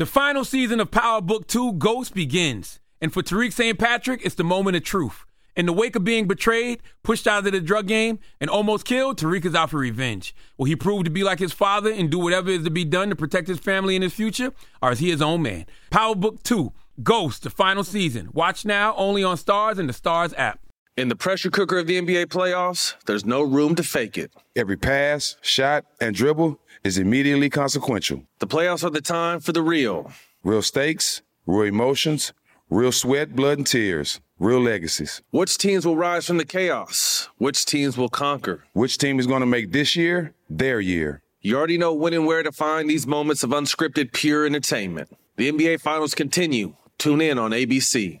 The final season of Power Book 2 Ghost begins. And for Tariq St. Patrick, it's the moment of truth. In the wake of being betrayed, pushed out of the drug game, and almost killed, Tariq is out for revenge. Will he prove to be like his father and do whatever is to be done to protect his family and his future? Or is he his own man? Power Book 2 Ghost, the final season. Watch now only on Starz and the Starz app. In the pressure cooker of the NBA playoffs, there's no room to fake it. Every pass, shot, and dribble is immediately consequential. The playoffs are the time for the real. Real stakes, real emotions, real sweat, blood, and tears, real legacies. Which teams will rise from the chaos? Which teams will conquer? Which team is going to make this year their year? You already know when and where to find these moments of unscripted, pure entertainment. The NBA Finals continue. Tune in on ABC.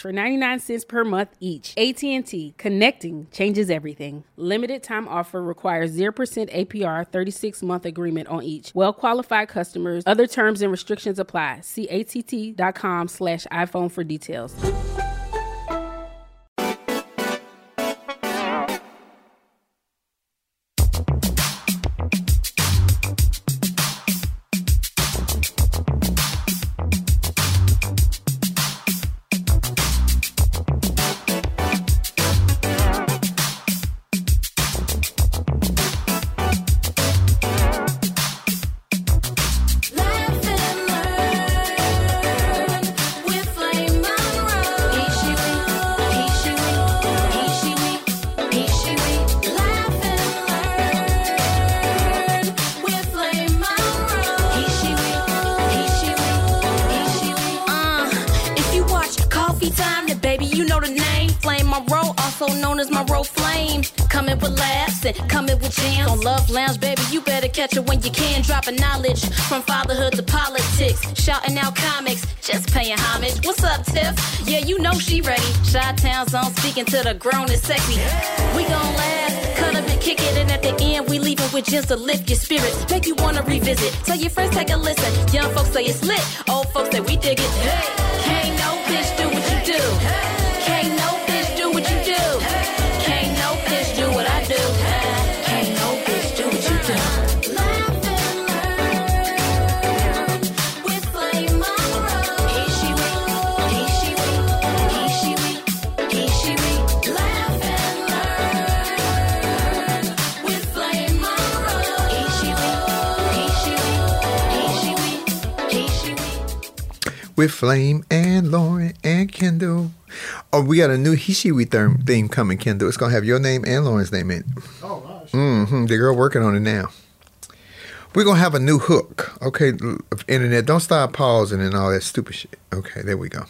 for 99 cents per month each. AT&T, connecting changes everything. Limited time offer requires 0% APR 36-month agreement on each. Well-qualified customers. Other terms and restrictions apply. See att.com slash iPhone for details. Also known as my Monroe Flame. Coming with laughs and coming with jams. On Love Lounge, baby, you better catch it when you can. Dropping knowledge from fatherhood to politics. Shouting out comics, just paying homage. What's up, Tiff? Yeah, you know she ready. Shot Town Zone speaking to the grown and sexy. We gon' laugh, cut up and kick it, and at the end, we leaving with just to lift your spirits. Make you wanna revisit. Tell your friends, take a listen. Young folks say it's lit. Old folks say we dig it. Hey, can't no bitch do what you do. Can't with Flame and Lauren and Kendall. Oh, we got a new Hishiwi theme, theme coming, Kendall. It's gonna have your name and Lauren's name in. it. Oh gosh. Mm-hmm. The girl working on it now. We're gonna have a new hook. Okay, internet, don't stop pausing and all that stupid shit. Okay, there we go.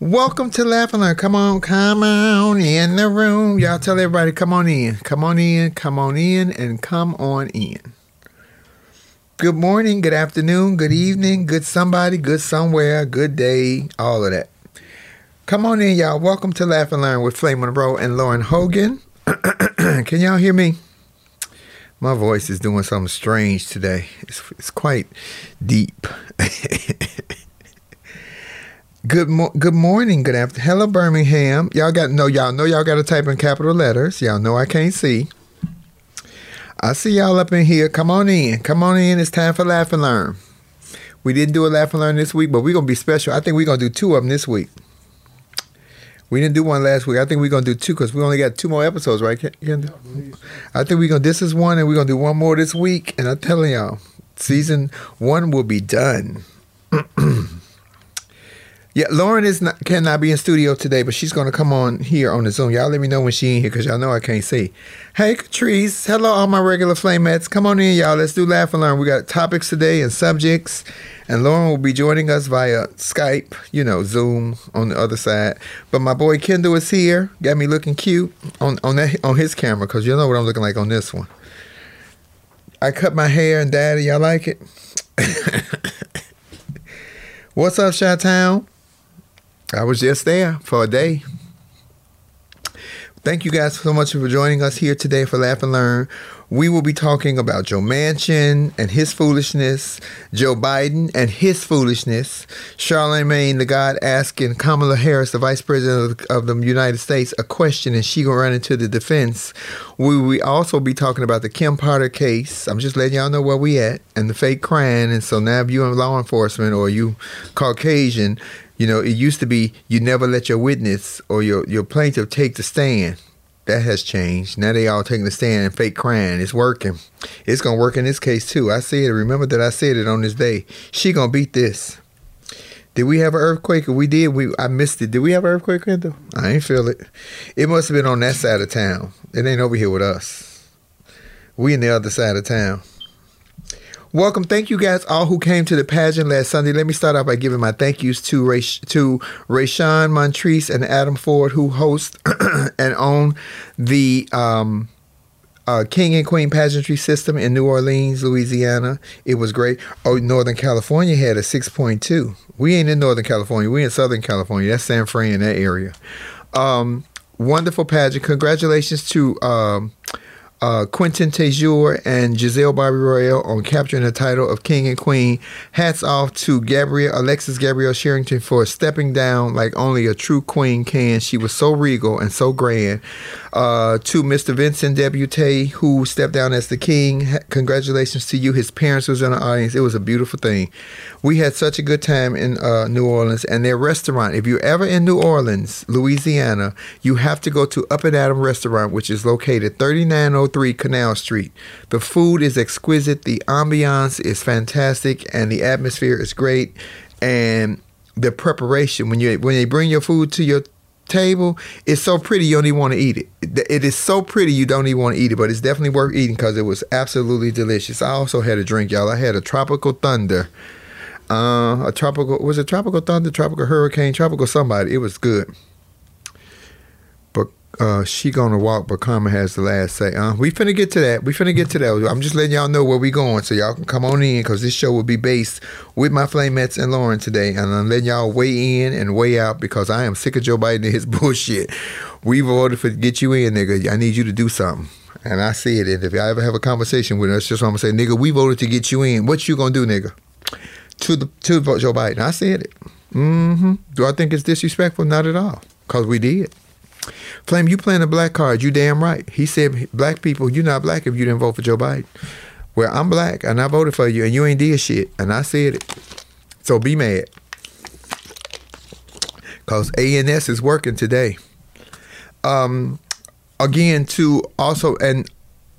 Welcome to Laugh and Learn. Come on, come on in the room. Y'all tell everybody, come on in, come on in, come on in, and come on in. Good morning, good afternoon, good evening, good somebody, good somewhere, good day, all of that. Come on in, y'all. Welcome to Laugh and Learn with Flame Monroe and Lauren Hogan. Can y'all hear me? My voice is doing something strange today. It's, it's quite deep. good mo- good morning, good afternoon. Hello, Birmingham. Y'all got no. Y'all know y'all got to type in capital letters. Y'all know I can't see. I see y'all up in here. Come on in. Come on in. It's time for Laugh and Learn. We didn't do a Laugh and Learn this week, but we're gonna be special. I think we're gonna do two of them this week. We didn't do one last week. I think we're gonna do two because we only got two more episodes, right, Ken- Kendall? I think we're gonna. This is one, and we're gonna do one more this week. And I'm telling y'all, season one will be done. Yeah, Lauren is not cannot be in studio today, but she's gonna come on here on the Zoom. Y'all let me know when she in here because y'all know I can't see. Hey, Catrice. Hello, all my regular flamettes. Come on in, y'all. Let's do laugh and learn. We got topics today and subjects, and Lauren will be joining us via Skype. You know, Zoom on the other side. But my boy Kendall is here. Got me looking cute on on that on his camera because you know what I'm looking like on this one. I cut my hair and daddy, y'all like it? What's up, Chi Town? I was just there for a day. Thank you guys so much for joining us here today for Laugh and Learn. We will be talking about Joe Manchin and his foolishness, Joe Biden and his foolishness, Charlemagne the God asking Kamala Harris, the Vice President of, the United States, a question and she gonna run into the defense. We will also be talking about the Kim Potter case. I'm just letting y'all know where we at and the fake crime. And so now if you in law enforcement or you Caucasian, you know, it used to be you never let your witness or your, your plaintiff take the stand. That has changed. Now they all taking the stand and fake crying. It's working. It's gonna work in this case too. I said it. Remember that I said it on this day. She gonna beat this. Did we have an earthquake? We did, we I missed it. Did we have an earthquake, Kendall? I ain't feel it. It must have been on that side of town. It ain't over here with us. We in the other side of town. Welcome. Thank you guys all who came to the pageant last Sunday. Let me start off by giving my thank yous to Ray, to Rayshawn Montrese and Adam Ford who host and own the um, uh, King and Queen pageantry system in New Orleans, Louisiana. It was great. Oh, Northern California had a 6.2. We ain't in Northern California. We in Southern California. That's San Fran in that area. Um, wonderful pageant. Congratulations to um, uh, Quentin Tejour and Giselle Bobby Royale on capturing the title of King and Queen. Hats off to Gabrielle, Alexis Gabrielle Sherrington for stepping down like only a true queen can. She was so regal and so grand. Uh, to Mr. Vincent Debute, who stepped down as the king. Congratulations to you. His parents was in the audience. It was a beautiful thing. We had such a good time in uh, New Orleans, and their restaurant. If you're ever in New Orleans, Louisiana, you have to go to Up and Adam Restaurant, which is located 3903 Canal Street. The food is exquisite, the ambiance is fantastic, and the atmosphere is great. And the preparation when you when they bring your food to your table it's so pretty you don't even want to eat it. It is so pretty you don't even want to eat it but it's definitely worth eating because it was absolutely delicious. I also had a drink y'all. I had a tropical thunder. Uh a tropical was it tropical thunder tropical hurricane tropical somebody. It was good uh she gonna walk but karma has the last say uh we finna get to that. We finna get to that. I'm just letting y'all know where we going so y'all can come on in because this show will be based with my flamettes and lauren today and i'm letting y'all weigh in and weigh out because i am sick of joe biden and his bullshit. We voted for get you in nigga. I need you to do something. And i see it. And if i ever have a conversation with us just i'm gonna say nigga we voted to get you in. What you gonna do nigga? To the to joe biden. I said it. Mm-hmm. Do i think it's disrespectful? Not at all because we did Flame, you playing a black card. You damn right. He said, black people, you're not black if you didn't vote for Joe Biden. Well, I'm black and I voted for you and you ain't did shit. And I said it. So be mad. Because ANS is working today. Um, again, to also, and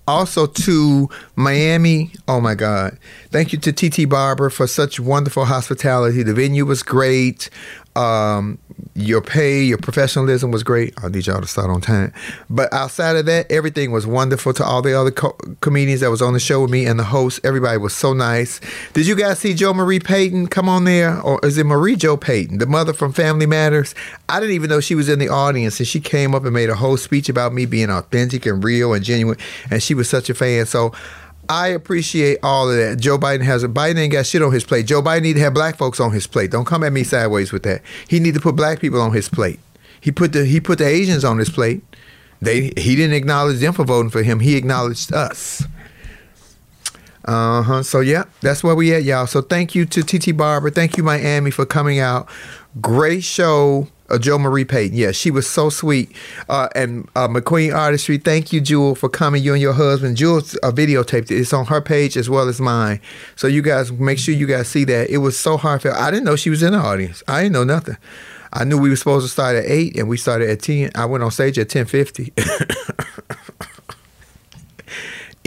also to Miami. Oh my God. Thank you to TT Barber for such wonderful hospitality. The venue was great. Um, your pay, your professionalism was great. I need y'all to start on time. But outside of that, everything was wonderful to all the other co- comedians that was on the show with me and the host. Everybody was so nice. Did you guys see Jo Marie Payton come on there? Or is it Marie Jo Payton, the mother from Family Matters? I didn't even know she was in the audience and she came up and made a whole speech about me being authentic and real and genuine. And she was such a fan. So I appreciate all of that. Joe Biden has a Biden ain't got shit on his plate. Joe Biden need to have black folks on his plate. Don't come at me sideways with that. He need to put black people on his plate. He put the he put the Asians on his plate. They he didn't acknowledge them for voting for him. He acknowledged us. Uh huh. So yeah, that's where we at, y'all. So thank you to TT Barber. Thank you Miami for coming out. Great show. Uh, Jo Marie Payton. Yeah, she was so sweet. Uh, and uh, McQueen Artistry, thank you, Jewel, for coming. You and your husband. Jewel's uh, videotaped it. It's on her page as well as mine. So you guys, make sure you guys see that. It was so heartfelt. I didn't know she was in the audience. I didn't know nothing. I knew we were supposed to start at 8 and we started at 10. I went on stage at 10.50.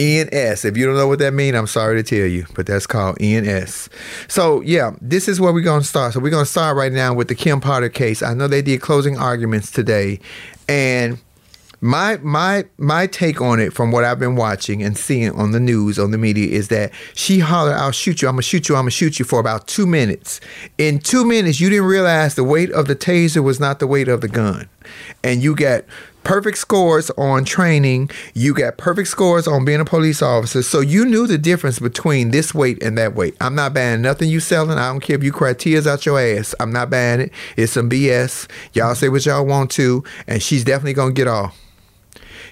ENS. If you don't know what that means, I'm sorry to tell you, but that's called ENS. So yeah, this is where we're gonna start. So we're gonna start right now with the Kim Potter case. I know they did closing arguments today, and my my my take on it from what I've been watching and seeing on the news on the media is that she hollered, "I'll shoot you! I'm gonna shoot you! I'm gonna shoot you!" for about two minutes. In two minutes, you didn't realize the weight of the taser was not the weight of the gun, and you got perfect scores on training. You got perfect scores on being a police officer. So you knew the difference between this weight and that weight. I'm not buying nothing you selling. I don't care if you cry tears out your ass. I'm not buying it. It's some BS. Y'all say what y'all want to, and she's definitely gonna get off.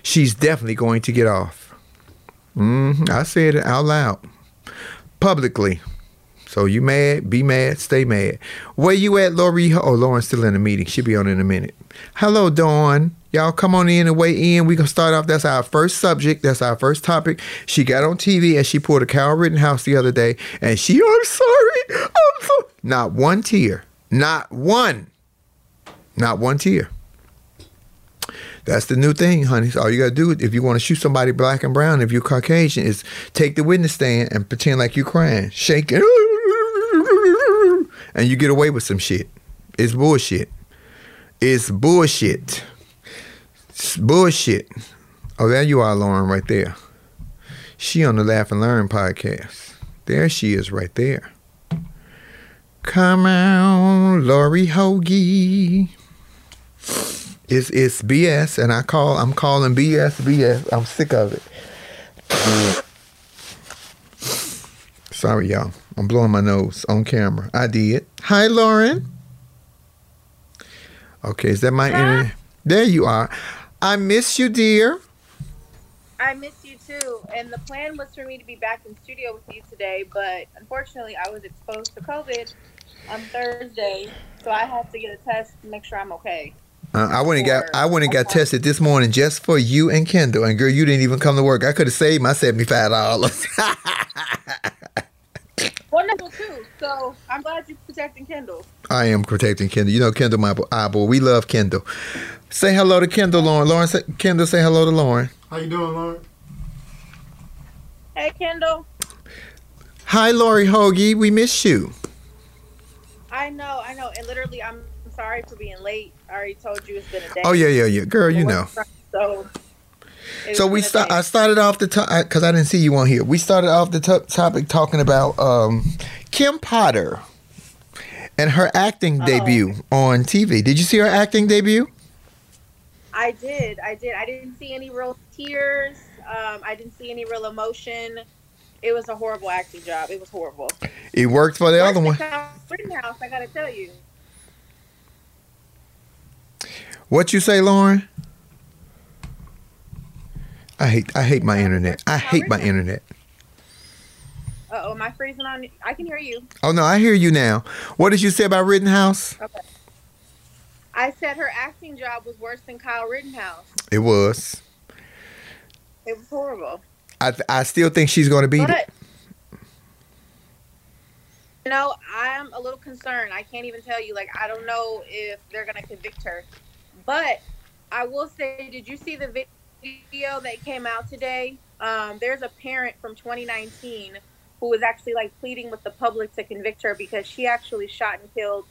She's definitely going to get off. hmm I said it out loud, publicly. So you mad? Be mad. Stay mad. Where you at, Lori? Oh, Lauren's still in the meeting. She'll be on in a minute. Hello, Dawn. Y'all come on in and weigh in. We gonna start off. That's our first subject. That's our first topic. She got on TV and she pulled a Kyle Rittenhouse the other day, and she, I'm sorry, I'm so. Not one tear. Not one. Not one tear. That's the new thing, honey. So all you gotta do if you want to shoot somebody black and brown, if you're Caucasian, is take the witness stand and pretend like you're crying, shake it, and you get away with some shit. It's bullshit. It's bullshit. It's bullshit. Oh, there you are, Lauren, right there. She on the Laugh and Learn podcast. There she is, right there. Come on, Lori Hoagie. It's it's BS, and I call I'm calling BS BS. I'm sick of it. Sorry, y'all. I'm blowing my nose on camera. I did. Hi, Lauren. Okay, is that my internet? There you are. I miss you, dear. I miss you too. And the plan was for me to be back in studio with you today, but unfortunately, I was exposed to COVID on Thursday, so I have to get a test to make sure I'm okay. Uh, I went and got I went and got tested this morning just for you and Kendall. And girl, you didn't even come to work. I could have saved my seventy five dollars. Wonderful too. So I'm glad you're protecting Kendall. I am protecting Kendall. You know Kendall, my bo- eyeball. We love Kendall. Say hello to Kendall, Lauren. Lauren, say, Kendall, say hello to Lauren. How you doing, Lauren? Hey, Kendall. Hi, Lori Hoagie. We miss you. I know, I know, and literally, I'm sorry for being late. I already told you it's been a day. Oh yeah, yeah, yeah. Girl, you know. So. So we start. I started off the top because I didn't see you on here. We started off the to- topic talking about um, Kim Potter and her acting debut on TV. Did you see her acting debut? I did. I did. I didn't see any real tears. Um, I didn't see any real emotion. It was a horrible acting job. It was horrible. It worked for the other one. Rittenhouse, I gotta tell you. What you say, Lauren? I hate. I hate my internet. I hate my internet. Uh oh, am I freezing on? I can hear you. Oh no, I hear you now. What did you say about Rittenhouse? Okay. I said her acting job was worse than Kyle Rittenhouse. It was. It was horrible. I I still think she's going to beat it. You know, I'm a little concerned. I can't even tell you. Like, I don't know if they're gonna convict her. But I will say, did you see the video that came out today? Um, there's a parent from 2019 who was actually like pleading with the public to convict her because she actually shot and killed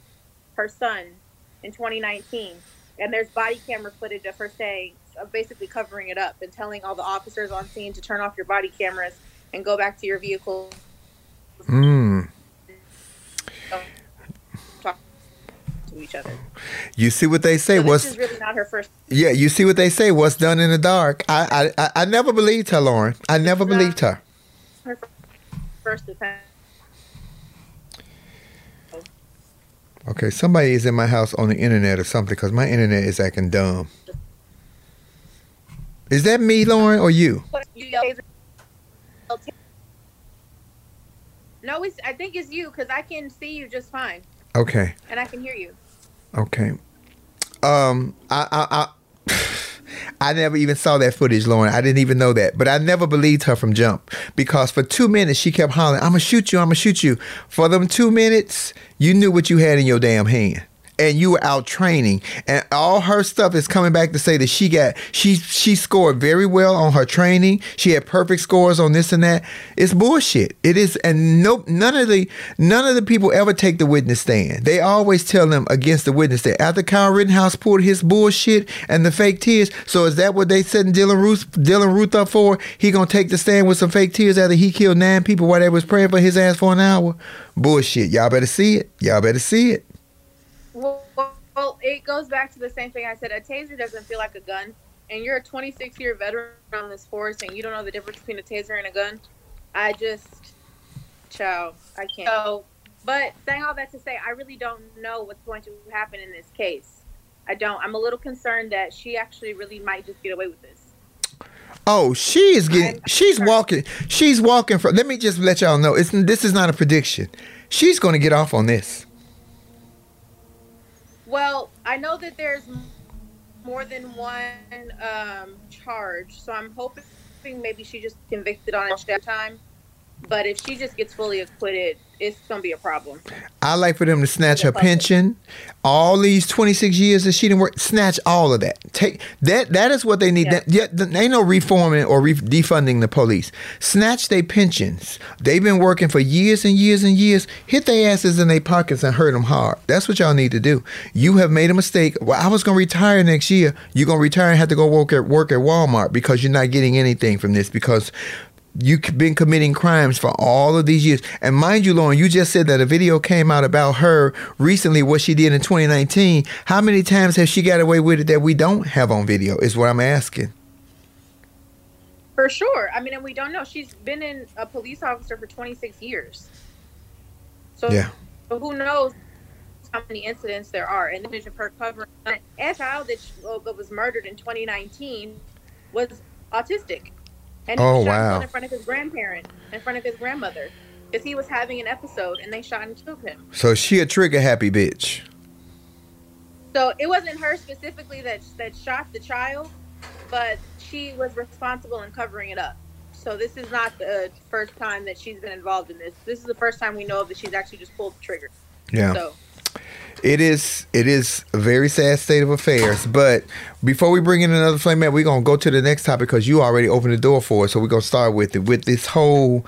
her son in 2019. And there's body camera footage of her saying, of basically covering it up and telling all the officers on scene to turn off your body cameras and go back to your vehicle. Mm. Talk to each other. You see what they say? So this What's is really not her first. yeah? You see what they say? What's done in the dark? I I I, I never believed her, Lauren. I never believed her. Her first attempt. Okay, somebody is in my house on the internet or something because my internet is acting dumb. Is that me, Lauren, or you? No, it's. I think it's you because I can see you just fine Okay, and I can hear you. okay. Um, I I. I I never even saw that footage, Lauren. I didn't even know that. But I never believed her from jump because for two minutes she kept hollering, I'm going to shoot you, I'm going to shoot you. For them two minutes, you knew what you had in your damn hand. And you were out training, and all her stuff is coming back to say that she got she she scored very well on her training. She had perfect scores on this and that. It's bullshit. It is, and nope none of the none of the people ever take the witness stand. They always tell them against the witness stand. After Kyle Rittenhouse pulled his bullshit and the fake tears, so is that what they setting Dylann Roof Dylann Roof up for? He gonna take the stand with some fake tears after he killed nine people while they was praying for his ass for an hour? Bullshit. Y'all better see it. Y'all better see it. Well, well, it goes back to the same thing I said. A taser doesn't feel like a gun. and you're a 26 year veteran on this force and you don't know the difference between a taser and a gun, I just, chow, I can't. So, but saying all that to say, I really don't know what's going to happen in this case. I don't. I'm a little concerned that she actually really might just get away with this. Oh, she is getting. She's walking. She's walking from. Let me just let y'all know. It's this is not a prediction. She's going to get off on this. Well, I know that there's more than one um, charge, so I'm hoping maybe she just convicted on a time. But if she just gets fully acquitted, it's gonna be a problem. I like for them to snatch her pension, all these twenty six years that she didn't work. Snatch all of that. Take that. That is what they need. Yeah. That, yeah, th- ain't no reforming or re- defunding the police. Snatch their pensions. They've been working for years and years and years. Hit their asses in their pockets and hurt them hard. That's what y'all need to do. You have made a mistake. Well, I was gonna retire next year. You're gonna retire and have to go work at work at Walmart because you're not getting anything from this because You've been committing crimes for all of these years. And mind you, Lauren, you just said that a video came out about her recently, what she did in 2019. How many times has she got away with it that we don't have on video, is what I'm asking. For sure. I mean, and we don't know. She's been in a police officer for 26 years. So, Yeah. so who knows how many incidents there are? And the image of her covering a child that, she, well, that was murdered in 2019 was autistic. And he Oh, shot wow. in front of his grandparent, in front of his grandmother, because he was having an episode and they shot and killed him. So she a trigger happy bitch. So it wasn't her specifically that that shot the child, but she was responsible in covering it up. So this is not the first time that she's been involved in this. This is the first time we know that she's actually just pulled the trigger. Yeah. So It is it is a very sad state of affairs. But before we bring in another flame man, we're gonna go to the next topic because you already opened the door for us. So we're gonna start with it. With this whole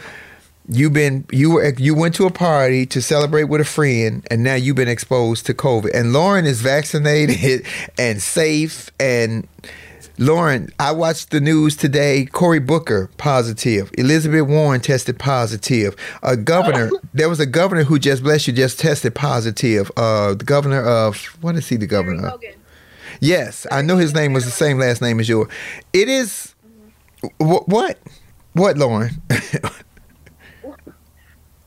you've been you were you went to a party to celebrate with a friend and now you've been exposed to COVID. And Lauren is vaccinated and safe and Lauren, I watched the news today. Cory Booker positive. Elizabeth Warren tested positive. A governor, there was a governor who just bless you, just tested positive. Uh, the governor of what is he? The governor? of? Yes, I know his name was the same last name as yours. It is wh- what? What, Lauren?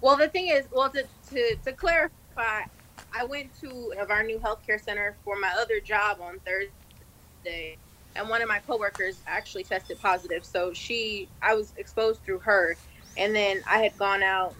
Well, the thing is, well, to, to, to clarify, I went to of our new healthcare center for my other job on Thursday, and one of my coworkers actually tested positive. So she, I was exposed through her, and then I had gone out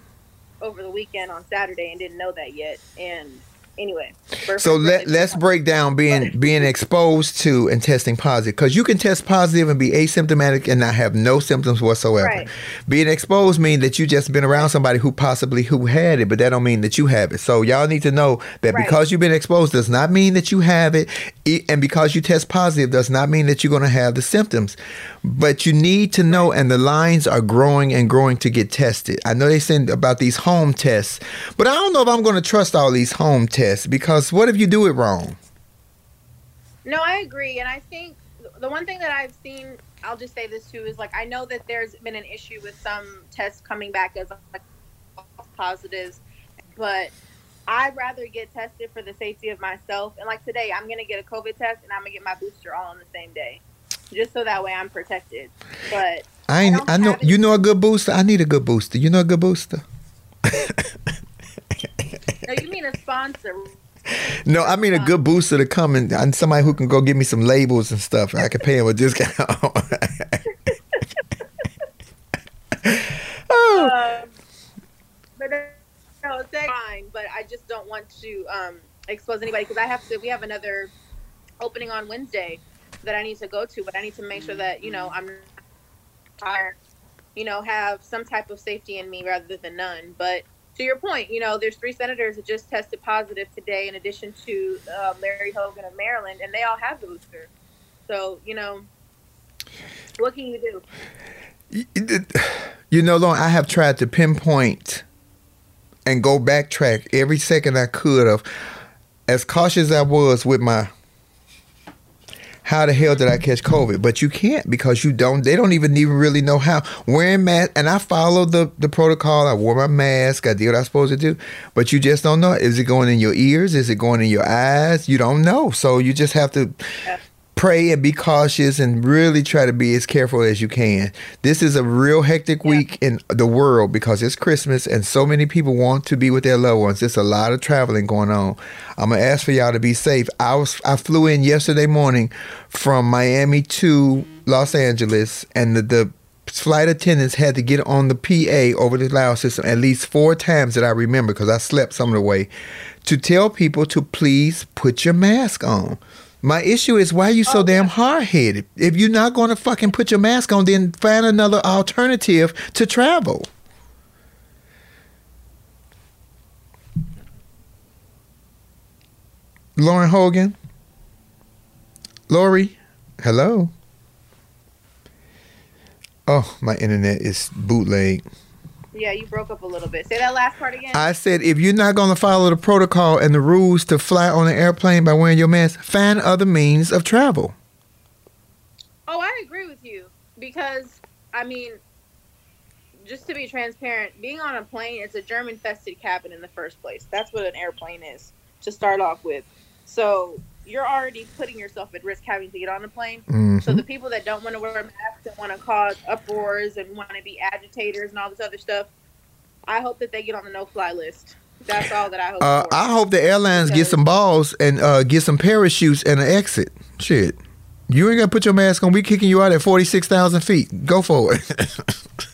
over the weekend on Saturday and didn't know that yet. And anyway, so let let's break down being being exposed to and testing positive because you can test positive and be asymptomatic and not have no symptoms whatsoever. Right. Being exposed means that you just been around somebody who possibly who had it, but that don't mean that you have it. So y'all need to know that Right. because you've been exposed does not mean that you have it, and because you test positive does not mean that you're going to have the symptoms. But you need to know, and the lines are growing and growing to get tested. I know they said about these home tests, but I don't know if I'm going to trust all these home tests because what if you do it wrong? No, I agree, and I think the one thing that I've seen, I'll just say this too, is like I know that there's been an issue with some tests coming back as like positives, but I'd rather get tested for the safety of myself. And like today, I'm gonna get a COVID test and I'm gonna get my booster all on the same day, just so that way I'm protected. But I don't I know you know a good booster. I need a good booster. You know a good booster. no, you mean a sponsor? No, I mean a good booster to come and, and somebody who can go give me some labels and stuff. I can pay him a discount. oh, Um, but no, it's fine. But I just don't want to um, expose anybody because I have to. We have another opening on Wednesday that I need to go to, but I need to make sure that you know I'm tired. You know, have some type of safety in me rather than none. But to your point, you know, there's three senators that just tested positive today, in addition to uh, Larry Hogan of Maryland, and they all have the booster. So you know, what can you do? you know, Lauren, I have tried to pinpoint and go backtrack every second I could of as cautious as I was with my how the hell did I catch COVID? But you can't because you don't. They don't even even really know how. Wearing mask, and I followed the the protocol. I wore my mask. I did what I was supposed to do. But you just don't know. Is it going in your ears? Is it going in your eyes? You don't know. So you just have to. Pray and be cautious and really try to be as careful as you can. This is a real hectic week in the world because it's Christmas and so many people want to be with their loved ones. There's a lot of traveling going on. I'm gonna ask for y'all to be safe. I was I flew in yesterday morning from Miami to Los Angeles and the, the flight attendants had to get on the PA over the loud system at least four times that I remember because I slept some of the way to tell people to please put your mask on. My issue is why are you so damn hard headed. If you're not going to fucking put your mask on, then find another alternative to travel. Lauren Hogan, Lori, hello. Oh, my internet is bootleg. Yeah, you broke up a little bit. Say that last part again. I said, if you're not going to follow the protocol and the rules to fly on an airplane by wearing your mask, find other means of travel. Oh, I agree with you because I mean, just to be transparent, being on a plane, it's a germ-infested cabin in the first place. That's what an airplane is to start off with. So you're already putting yourself at risk having to get on a plane. So the people that don't want to wear masks and want to cause uproars and want to be agitators and all this other stuff, I hope that they get on the no-fly list. That's all that I hope. Uh. I hope the airlines get some balls and uh, get some parachutes and an exit. Shit. You ain't gonna put your mask on. We kicking you out at 46,000 feet. Go for it.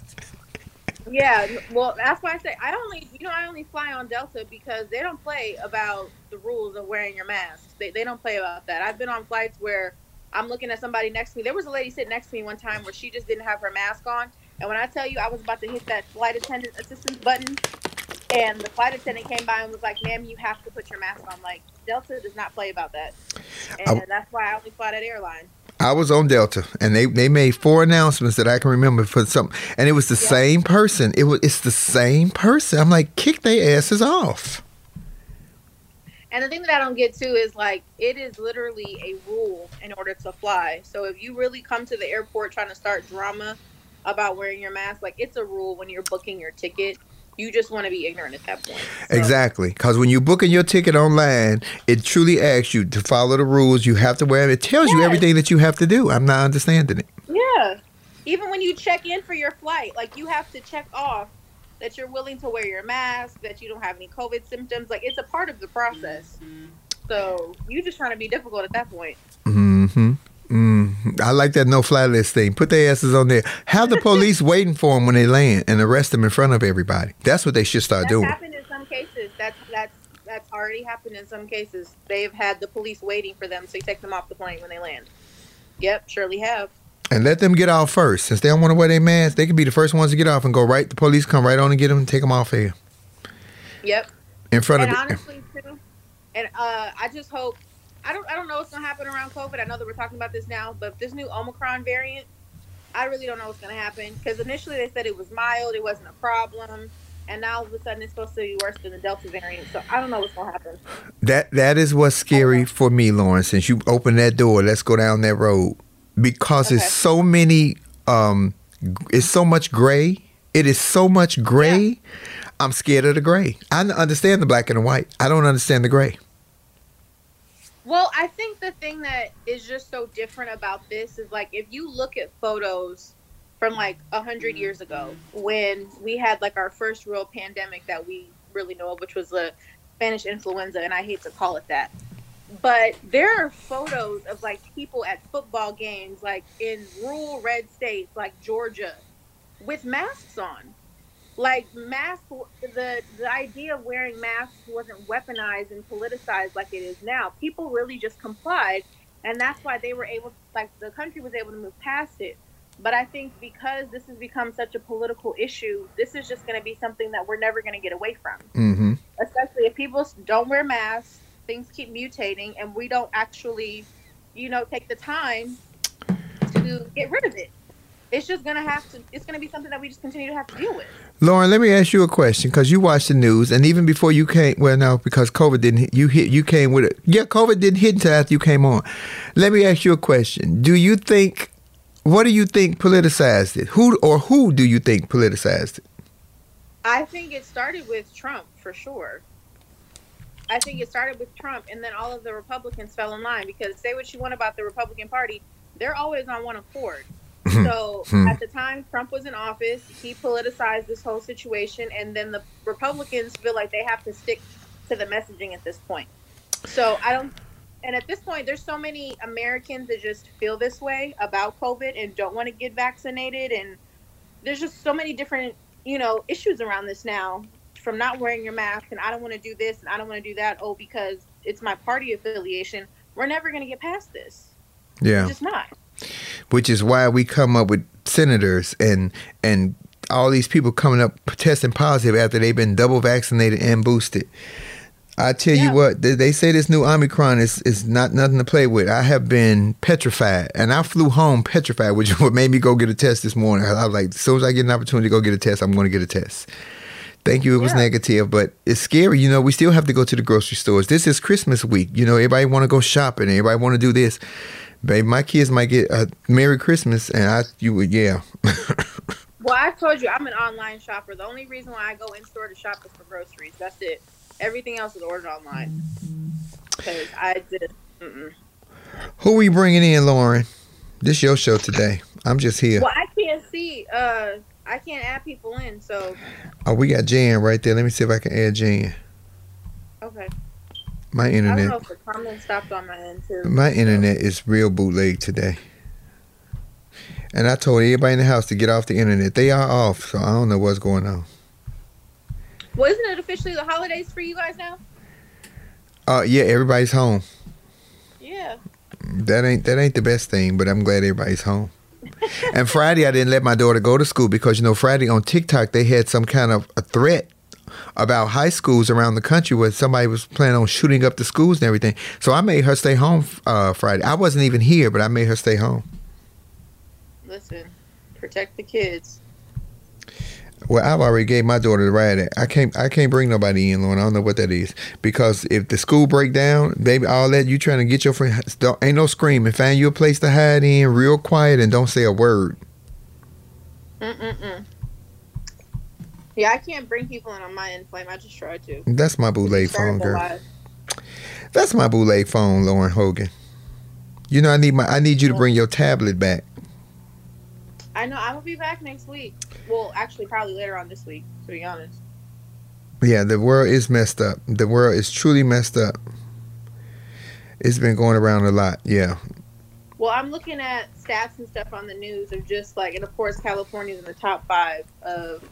Yeah, well, that's why I say I only, you know, I only fly on Delta because they don't play about the rules of wearing your mask. They, they don't play about that. I've been on flights where I'm looking at somebody next to me. There was a lady sitting next to me one time where she just didn't have her mask on, and when I tell you, I was about to hit that flight attendant assistance button, and the flight attendant came by and was like, "Ma'am, you have to put your mask on." Like Delta does not play about that, and I- that's why I only fly that airline. I was on Delta, and they, they made four announcements that I can remember for some, and it was the same person. It was it's the same person. I'm like, kick their asses off. And the thing that I don't get too is like it is literally a rule in order to fly. So if you really come to the airport trying to start drama about wearing your mask, like it's a rule when you're booking your ticket. You just want to be ignorant at that point. So- Exactly, because when you're booking your ticket online, it truly asks you to follow the rules. You have to wear it. It tells you everything that you have to do. I'm not understanding it. Yeah. Even when you check in for your flight, like you have to check off that you're willing to wear your mask, that you don't have any COVID symptoms. Like it's a part of the process. So you're just trying to be difficult at that point. Mm-hmm. Mm. I like that no fly list thing. Put their asses on there. Have the police waiting for them when they land and arrest them in front of everybody. That's what they should start That's doing. happened in some cases. That's that's that's already happened in some cases. They've had the police waiting for them so to take them off the plane when they land. Yep, surely have. And let them get off first. Since they don't want to wear their mask, they can be the first ones to get off and go right. The police come right on and get them and take them off here Yep. in front and of it. honestly too, and uh, I just hope I don't I don't know what's gonna happen around COVID. I know that we're talking about this now, but this new Omicron variant, I really don't know what's gonna happen because initially they said it was mild, it wasn't a problem, and now all of a sudden it's supposed to be worse than the Delta variant. So I don't know what's gonna happen. That that is what's scary for me, Lauren. Since you opened that door, let's go down that road because Okay. it's so many. Um, it's so much gray. It is so much gray. I'm scared of the gray. I understand the black and the white. I don't understand the gray. Well, I think the thing that is just so different about this is like if you look at photos from like a hundred years ago when we had like our first real pandemic that we really know of, which was the Spanish influenza, and I hate to call it that. But there are photos of like people at football games, like in rural red states like Georgia, with masks on like mask the the idea of wearing masks wasn't weaponized and politicized like it is now. People really just complied and that's why they were able like the country was able to move past it. But i think because this has become such a political issue this is just going to be something that we're never going to get away from. Mm-hmm. especially if people don't wear masks things keep mutating and we don't actually you know take the time to get rid of it it's just gonna have to it's gonna be something that we just continue to have to deal with Lauren, let me ask you a question because you watch the news, and even before you came, well, no, because COVID didn't. hit- You hit. You came with it. Yeah, COVID didn't hit until after you came on. Let me ask you a question. Do you think? What do you think politicized it? Who or who do you think politicized it? I think it started with Trump for sure. I think it started with Trump, and then all of the Republicans fell in line because say what you want about the Republican Party, they're always on one accord. So Hmm. at the time Trump was in office, he politicized this whole situation, and then the Republicans feel like they have to stick to the messaging at this point. So I don't. And at this point, there's so many Americans that just feel this way about COVID and don't want to get vaccinated, and there's just so many different, you know, issues around this now. From not wearing your mask, and I don't want to do this, and I don't want to do that. Oh, because it's my party affiliation. We're never going to get past this. Yeah. We're just not. Which is why we come up with senators and and all these people coming up testing positive after they've been double vaccinated and boosted. I tell you what, they, say this new Omicron is, is not nothing to play with. I have been petrified, and I flew home petrified, which is what made me go get a test this morning. I, I was like, as soon as I get an opportunity to go get a test, I'm going to get a test. Thank you. It was Yeah. negative, but it's scary. You know, we still have to go to the grocery stores. This is Christmas week. You know, everybody want to go shopping. Everybody want to do this. Babe, my kids might get a Merry Christmas, and I, you would, yeah. Well, I told you I'm an online shopper. The only reason why I go in store to shop is for groceries. That's it. Everything else is ordered online. Because I just, mm-mm. Who we bringing in, Lauren? This your show today. I'm just here. well, I can't see. Uh, I can't add people in. So Oh, we got Jan right there. Let me see if I can add Jan. My I don't know internet, if the comment stopped on my end too. my internet is real bootleg today. And I told everybody in the house to get off the internet. They are off, so I don't know what's going on. Well, isn't it officially the holidays for you guys now? Uh, yeah, everybody's home. Yeah. That ain't that ain't the best thing, but I'm glad everybody's home. and Friday, I didn't let my daughter go to school because you know Friday on TikTok they had some kind of a threat about high schools around the country where somebody was planning on shooting up the schools and everything. So I made her stay home uh, Friday. I wasn't even here, but I made her stay home. Listen, protect the kids. Well, I've already gave my daughter the ride. I can't I can't bring nobody in, Lauren. I don't know what that is because if the school break down, baby, all that you trying to get your friend, don't, ain't no screaming. Find you a place to hide in, real quiet, and don't say a word. Mm-mm-mm. Yeah, I can't bring people in on my end flame. I just try to. That's my It's phone, girl. That's my bootleg phone, Lauren Hogan. You know, I need my I need you to bring your tablet back. I know. I'm gonna be back next week. Well, actually, probably later on this week. To be honest. Yeah, the world is messed up. The world is truly messed up. It's been going around a lot. Yeah. Well, I'm looking at stats and stuff on the news of just like, and of course, California's in the top five of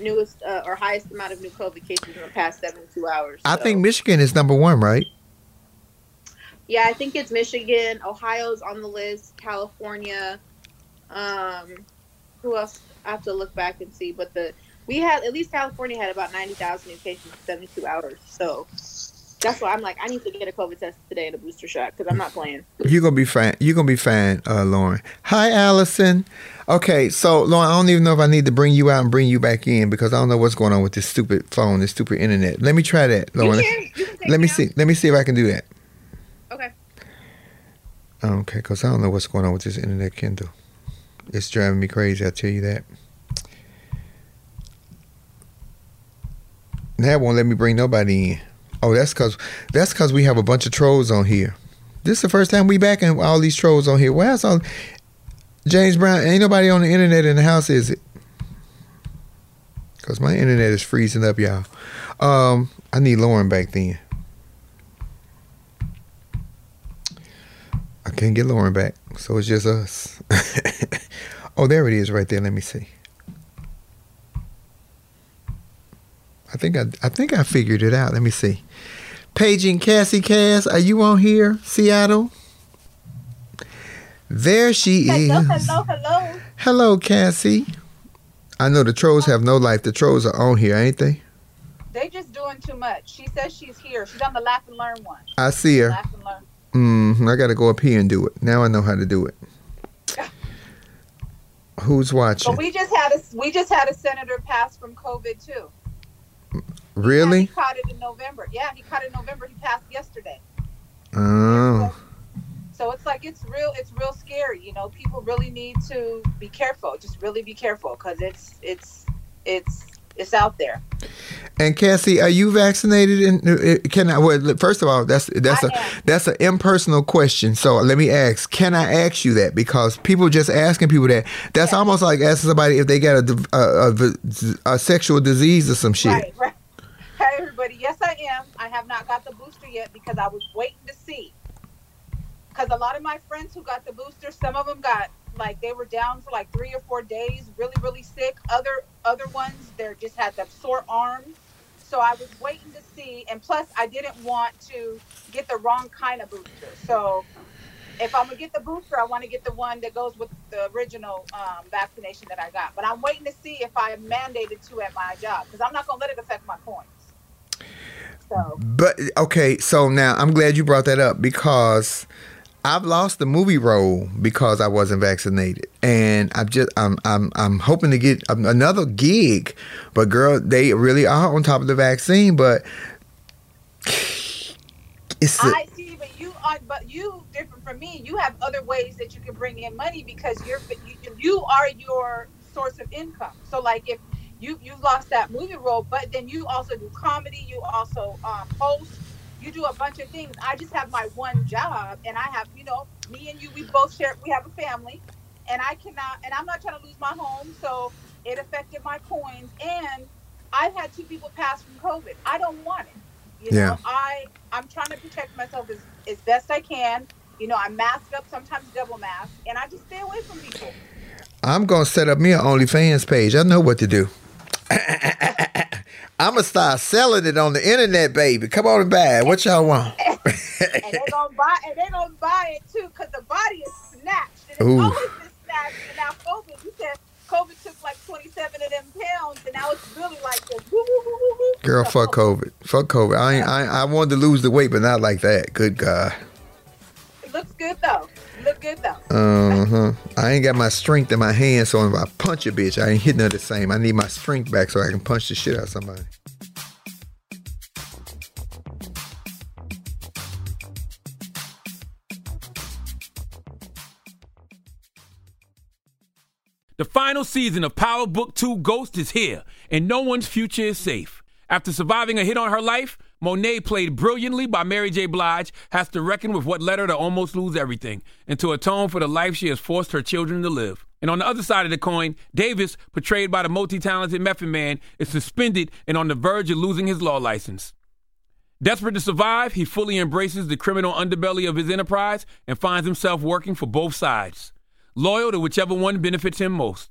newest uh, or highest amount of new COVID cases in the past 72 hours. I think Michigan is number one, right? Yeah, I think it's Michigan. Ohio's on the list. California. Um, who else? I have to look back and see. But the we had at least California had about 90,000 new cases in 72 hours. So that's why I'm like, I need to get a COVID test today and a booster shot because I'm not playing. You're gonna be fine. You're gonna be fine, uh, Lauren. Hi, Allison. Okay, so Lauren, I don't even know if I need to bring you out and bring you back in because I don't know what's going on with this stupid phone, this stupid internet. Let me try that, You Lauren. can, you can Let me out. see. Let me see if I can do that. Okay. Okay, because I don't know what's going on with this internet Kendall. It's driving me crazy, I tell you that. That won't let me bring nobody in. Oh, that's cause that's cause we have a bunch of trolls on here. This is the first time we back and all these trolls on here. Where's all James Brown? Ain't nobody on the internet in the house, is it? Cause my internet is freezing up, y'all. Um, I need Lauren back then. I can't get Lauren back, so it's just us. oh, there it is, right there. Let me see. I think I, I think I figured it out. Let me see. Paging Cassie Cass, are you on here, Seattle? There she is. Hello, hello. Hello, Cassie. I know the trolls have no life. The trolls are on here, ain't they? They just doing too much. She says she's here. She's on the Laugh and Learn one. I see her. Laugh and Learn. Mm, I got to go up here and do it. Now I know how to do it. Who's watching? But we just had a we just had a senator pass from COVID too. Yeah, Really? he caught it in November. Yeah, he caught it in November. He passed yesterday. Oh. So it's like it's real. It's real scary. You know, people really need to be careful. Just really be careful because it's it's it's It's out there. And Cassie, are you vaccinated? And uh, can I? Well, first of all, that's that's I a am. that's an impersonal question. So let me ask: Can I ask you that? Because people just asking people that. That's almost like asking somebody if they got a a, a, a sexual disease or some shit. Right, right. Hey, everybody. Yes, I am. I have not got the booster yet because I was waiting to see. Because a lot of my friends who got the booster, some of them got like they were down for like three or four days, really, really sick. Other other ones, they just had the sore arms. So I was waiting to see, and plus, I didn't want to get the wrong kind of booster. So if I'm gonna get the booster, I want to get the one that goes with the original um, vaccination that I got. But I'm waiting to see if I am mandated to at my job because I'm not gonna let it affect my points. So But okay, so now I'm glad you brought that up because I've lost the movie role because I wasn't vaccinated, and I'm just I'm I'm I'm hoping to get another gig, but girl, they really are on top of the vaccine, but it's a- I see, but you are, but you different from me. You have other ways that you can bring in money because you're you, you are your source of income. So like if you you lost that movie role, but then you also do comedy, you also um, host, you do a bunch of things. I just have my one job, and I have you know me and you, we both share, we have a family, and I cannot, and I'm not trying to lose my home, so it affected my coins, and I've had two people pass from COVID. I don't want it. You know, Yeah. I I'm trying to protect myself as, as best I can. You know, I mask up, sometimes double mask, and I just stay away from people. I'm gonna set up me an OnlyFans page. I know what to do. I'm gonna start selling it on the internet, baby. Come on and buy it. What y'all want? and they're gonna buy and they're gonna buy it too because the body is snatched. And it's Ooh. always been snatched. And now COVID, you said COVID took like 27 of them pounds, and now it's really like this. Woo, woo, woo, woo, woo. Girl, fuck COVID. Fuck COVID. I I I wanted to lose the weight, but not like that. Good God. It looks good though. It look good though. Uh huh. I ain't got my strength in my hands, so if I punch a bitch, I ain't hitting her the same. I need my strength back so I can punch the shit out of somebody. The final season of Power Book 2 Ghost is here, and no one's future is safe. After surviving a hit on her life, Monet, played brilliantly by Mary J. Blige, has to reckon with what led her to almost lose everything and to atone for the life she has forced her children to live. And on the other side of the coin, Davis, portrayed by the multi talented Method Man, is suspended and on the verge of losing his law license. Desperate to survive, he fully embraces the criminal underbelly of his enterprise and finds himself working for both sides, loyal to whichever one benefits him most.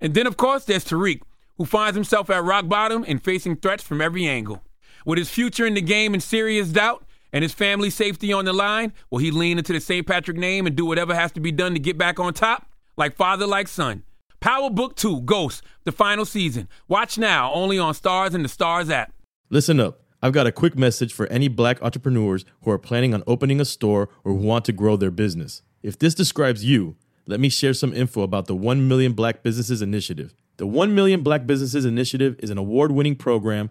And then, of course, there's Tariq, who finds himself at rock bottom and facing threats from every angle. With his future in the game in serious doubt and his family safety on the line, will he lean into the St. Patrick name and do whatever has to be done to get back on top? Like father, like son. Power Book 2 Ghost, the final season. Watch now only on Starz and the Starz app. Listen up. I've got a quick message for any black entrepreneurs who are planning on opening a store or who want to grow their business. If this describes you, let me share some info about the 1 Million Black Businesses Initiative. The 1 Million Black Businesses Initiative is an award winning program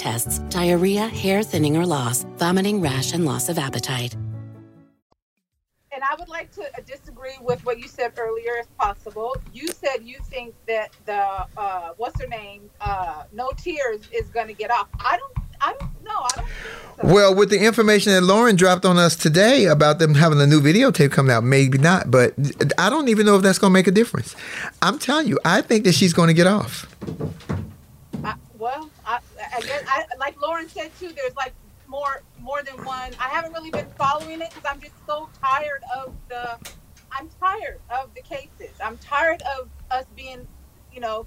tests, diarrhea, hair thinning or loss, vomiting, rash, and loss of appetite. and I would like to disagree with what you said earlier, if possible. You said you think that the uh, what's her name, uh, no tears, is going to get off. I don't. I don't know. I don't. Well, with the information that Lauren dropped on us today about them having a new videotape coming out, maybe not, but I don't even know if that's going to make a difference. I'm telling you, I think that she's going to get off. I, well, I, I guess I, like Lauren said too. There's like more more than one. I haven't really been following it because I'm just so tired of the. I'm tired of the cases. I'm tired of us being, you know,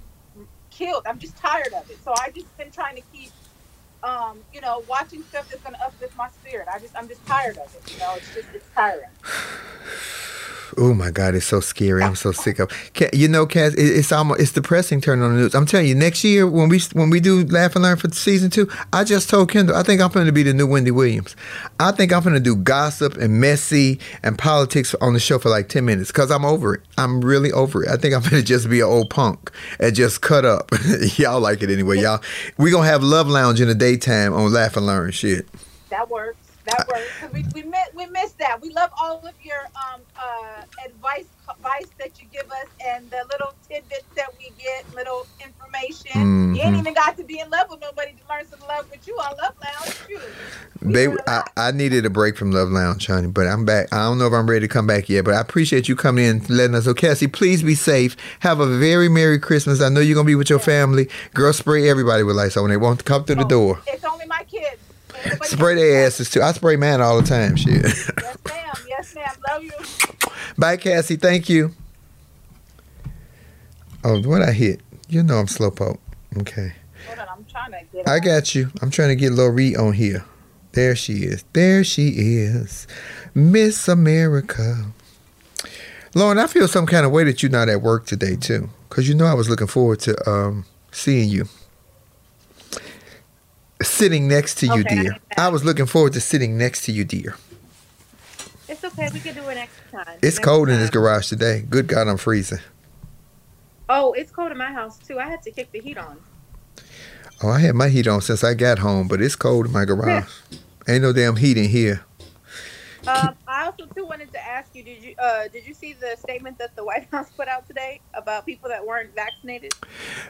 killed. I'm just tired of it. So I just been trying to keep, um, you know, watching stuff that's gonna uplift my spirit. I just I'm just tired of it. You know, it's just it's tiring. Oh my God, it's so scary. I'm so sick of. You know, Cass, it's almost it's depressing turning on the news. I'm telling you, next year when we when we do Laugh and Learn for season two, I just told Kendall I think I'm going to be the new Wendy Williams. I think I'm going to do gossip and messy and politics on the show for like ten minutes because I'm over it. I'm really over it. I think I'm going to just be an old punk and just cut up. y'all like it anyway, y'all. We gonna have Love Lounge in the daytime on Laugh and Learn shit. That works. That works. we we miss we miss that. We love all of your um uh advice advice that you give us and the little tidbits that we get, little information. You ain't Mhm. even got to be in love with nobody to learn some love with you on Love Lounge. Shoot. Baby, I, I needed a break from Love Lounge, honey, but I'm back. I don't know if I'm ready to come back yet, but I appreciate you coming in, letting us know. Cassie, please be safe. Have a very Merry Christmas. I know you're going to be with your family. Girl, spray everybody with lights when they want to come through the door. It's only my kids. Spray their asses too. I spray mine all the time, shit. Yes, ma'am. Yes, ma'am. Love you. Bye, Cassie. Thank you. Oh, what I hit? You know I'm slowpoke. Okay. Hold on, I'm trying to get. I got you. I'm trying to get Lori on here. There she is. There she is. Miss America. Lauren, I feel some kind of way that you're not at work today, too. Because you know I was looking forward to um, seeing you. Sitting next to you, Okay, dear. I was looking forward to sitting next to you, dear. It's okay. We can do it next time. It's Next cold in this garage today. Good God, I'm freezing. Oh, it's cold in my house too. I had to kick the heat on. Oh, I had my heat on since I got home, but it's cold in my garage. Ain't no damn heat in here. Um, I also too wanted to ask you: Did you uh, did you see the statement that the White House put out today about people that weren't vaccinated?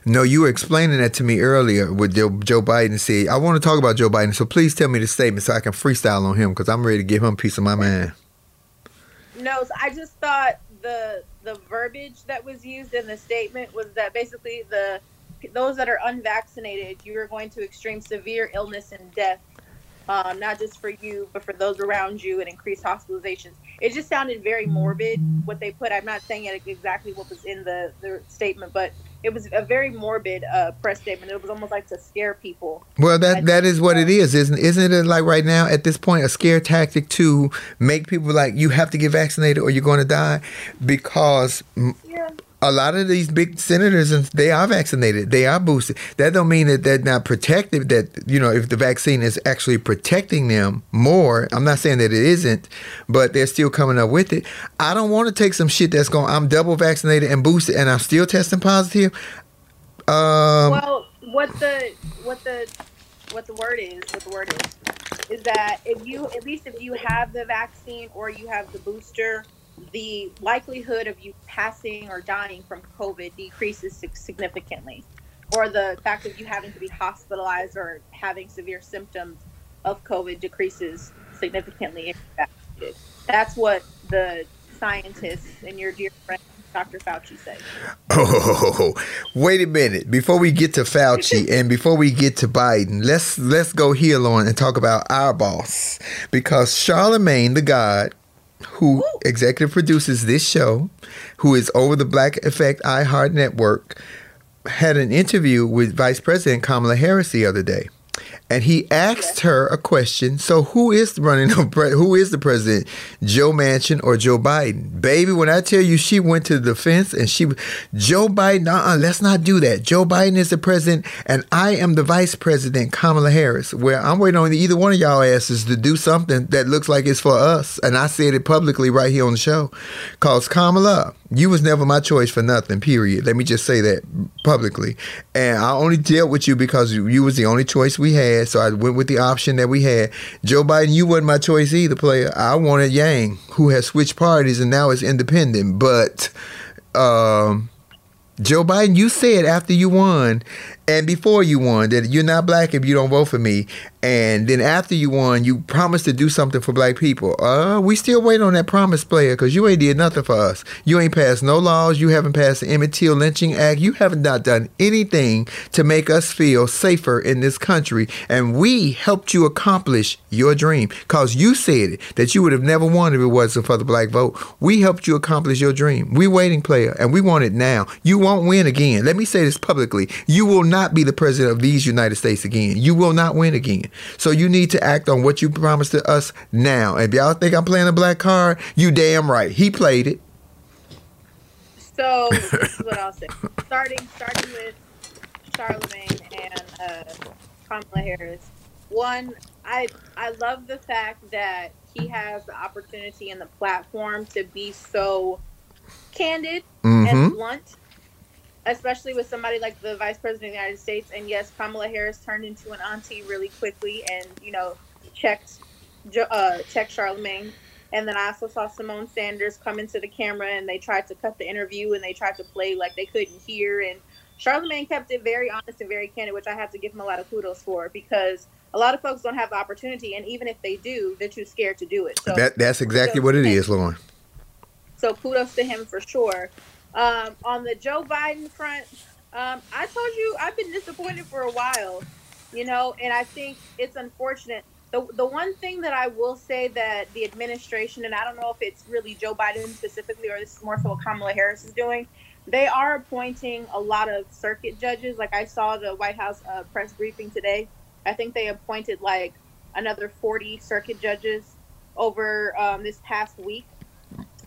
No, you were explaining that to me earlier with Joe, Joe Biden said. I want to talk about Joe Biden, so please tell me the statement so I can freestyle on him because I'm ready to give him a piece of my mind. No, so I just thought the the verbiage that was used in the statement was that basically the those that are unvaccinated, you are going to extreme severe illness and death, um, not just for you, but for those around you, and increased hospitalizations. It just sounded very morbid what they put. I'm not saying it exactly what was in the, the statement, but it was a very morbid uh, press statement. It was almost like to scare people. Well, that that is what it is, isn't isn't it? Like right now, at this point, a scare tactic to make people like you have to get vaccinated or you're going to die, because mm, a lot of these big senators and they are vaccinated, they are boosted. That don't mean that they're not protected That you know, if the vaccine is actually protecting them more, I'm not saying that it isn't, but they're still coming up with it. I don't want to take some shit that's going. I'm double vaccinated and boosted, and I'm still testing positive. Um, well, what the what the what the word is, what the word is, is that if you at least if you have the vaccine or you have the booster, the likelihood of you passing or dying from COVID decreases significantly, or the fact of you having to be hospitalized or having severe symptoms of COVID decreases significantly. if you have- needed. That's what the scientists and your dear friend Dr. Fauci said. Oh, wait a minute. Before we get to Fauci and before we get to Biden, let's let's go here, Lauren, and talk about our boss. Because Charlemagne the God, who executive produces this show, who is over the Black Effect iHeart Network, had an interview with Vice President Kamala Harris the other day. And he asked her a question. So who is running? Who is the president? Joe Manchin or Joe Biden? Baby, when I tell you she went to the defense and she, Joe Biden. Uh, uh let's not do that. Joe Biden is the president, and I am the vice president, Kamala Harris. Where I'm waiting on either one of y'all asses to do something that looks like it's for us. And I said it publicly right here on the show. Cause Kamala, you was never my choice for nothing. Period. Let me just say that publicly. And I only dealt with you because you, you was the only choice we had. So I went with the option that we had. Joe Biden, you wasn't my choice either, player. I wanted Yang, who has switched parties and now is independent. But um, Joe Biden, you said after you won and before you won that you're not black if you don't vote for me. And then after you won, you promised to do something for black people. Uh, we still waiting on that promise, player, because you ain't did nothing for us. You ain't passed no laws. You haven't passed the Emmett Till lynching act. You haven't not done anything to make us feel safer in this country. And we helped you accomplish your dream because you said it that you would have never won if it wasn't for the black vote. We helped you accomplish your dream. We waiting, player, and we want it now. You won't win again. Let me say this publicly. You will not be the president of these United States again. You will not win again. So you need to act on what you promised to us now. And if y'all think I'm playing a black card, you damn right. He played it. So this is what I'll say. Starting starting with Charlemagne and uh, Kamala Harris. One, I I love the fact that he has the opportunity and the platform to be so candid mm-hmm. and blunt, especially with somebody like the Vice President of the United States. And yes, Kamala Harris turned into an auntie really quickly, and you know checked uh, checked Charlemagne. And then I also saw Symone Sanders come into the camera and they tried to cut the interview and they tried to play like they couldn't hear. And Charlemagne kept it very honest and very candid, which I have to give him a lot of kudos for because a lot of folks don't have the opportunity. And even if they do, they're too scared to do it. So That that's exactly what it is, Lauren. so kudos to him for sure. Um, on the Joe Biden front, um, I told you I've been disappointed for a while, you know, and I think it's unfortunate. The, the one thing that I will say that the administration, and I don't know if it's really Joe Biden specifically or this is more so what Kamala Harris is doing, they are appointing a lot of circuit judges. Like I saw the White House uh, press briefing today. I think they appointed like another 40 circuit judges over um, this past week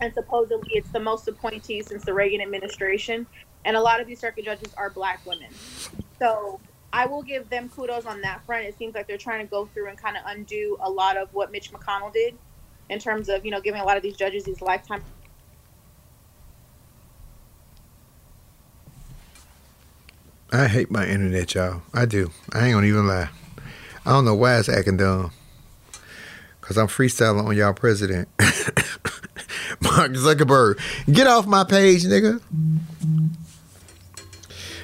and supposedly it's the most appointees since the Reagan administration. And a lot of these circuit judges are black women. So I will give them kudos on that front. It seems like they're trying to go through and kind of undo a lot of what Mitch McConnell did in terms of, you know, giving a lot of these judges these lifetime. I hate my internet, y'all. I do. I ain't gonna even lie. I don't know why it's acting dumb. Cause I'm freestyling on y'all president. Mark Zuckerberg. Get off my page, nigga.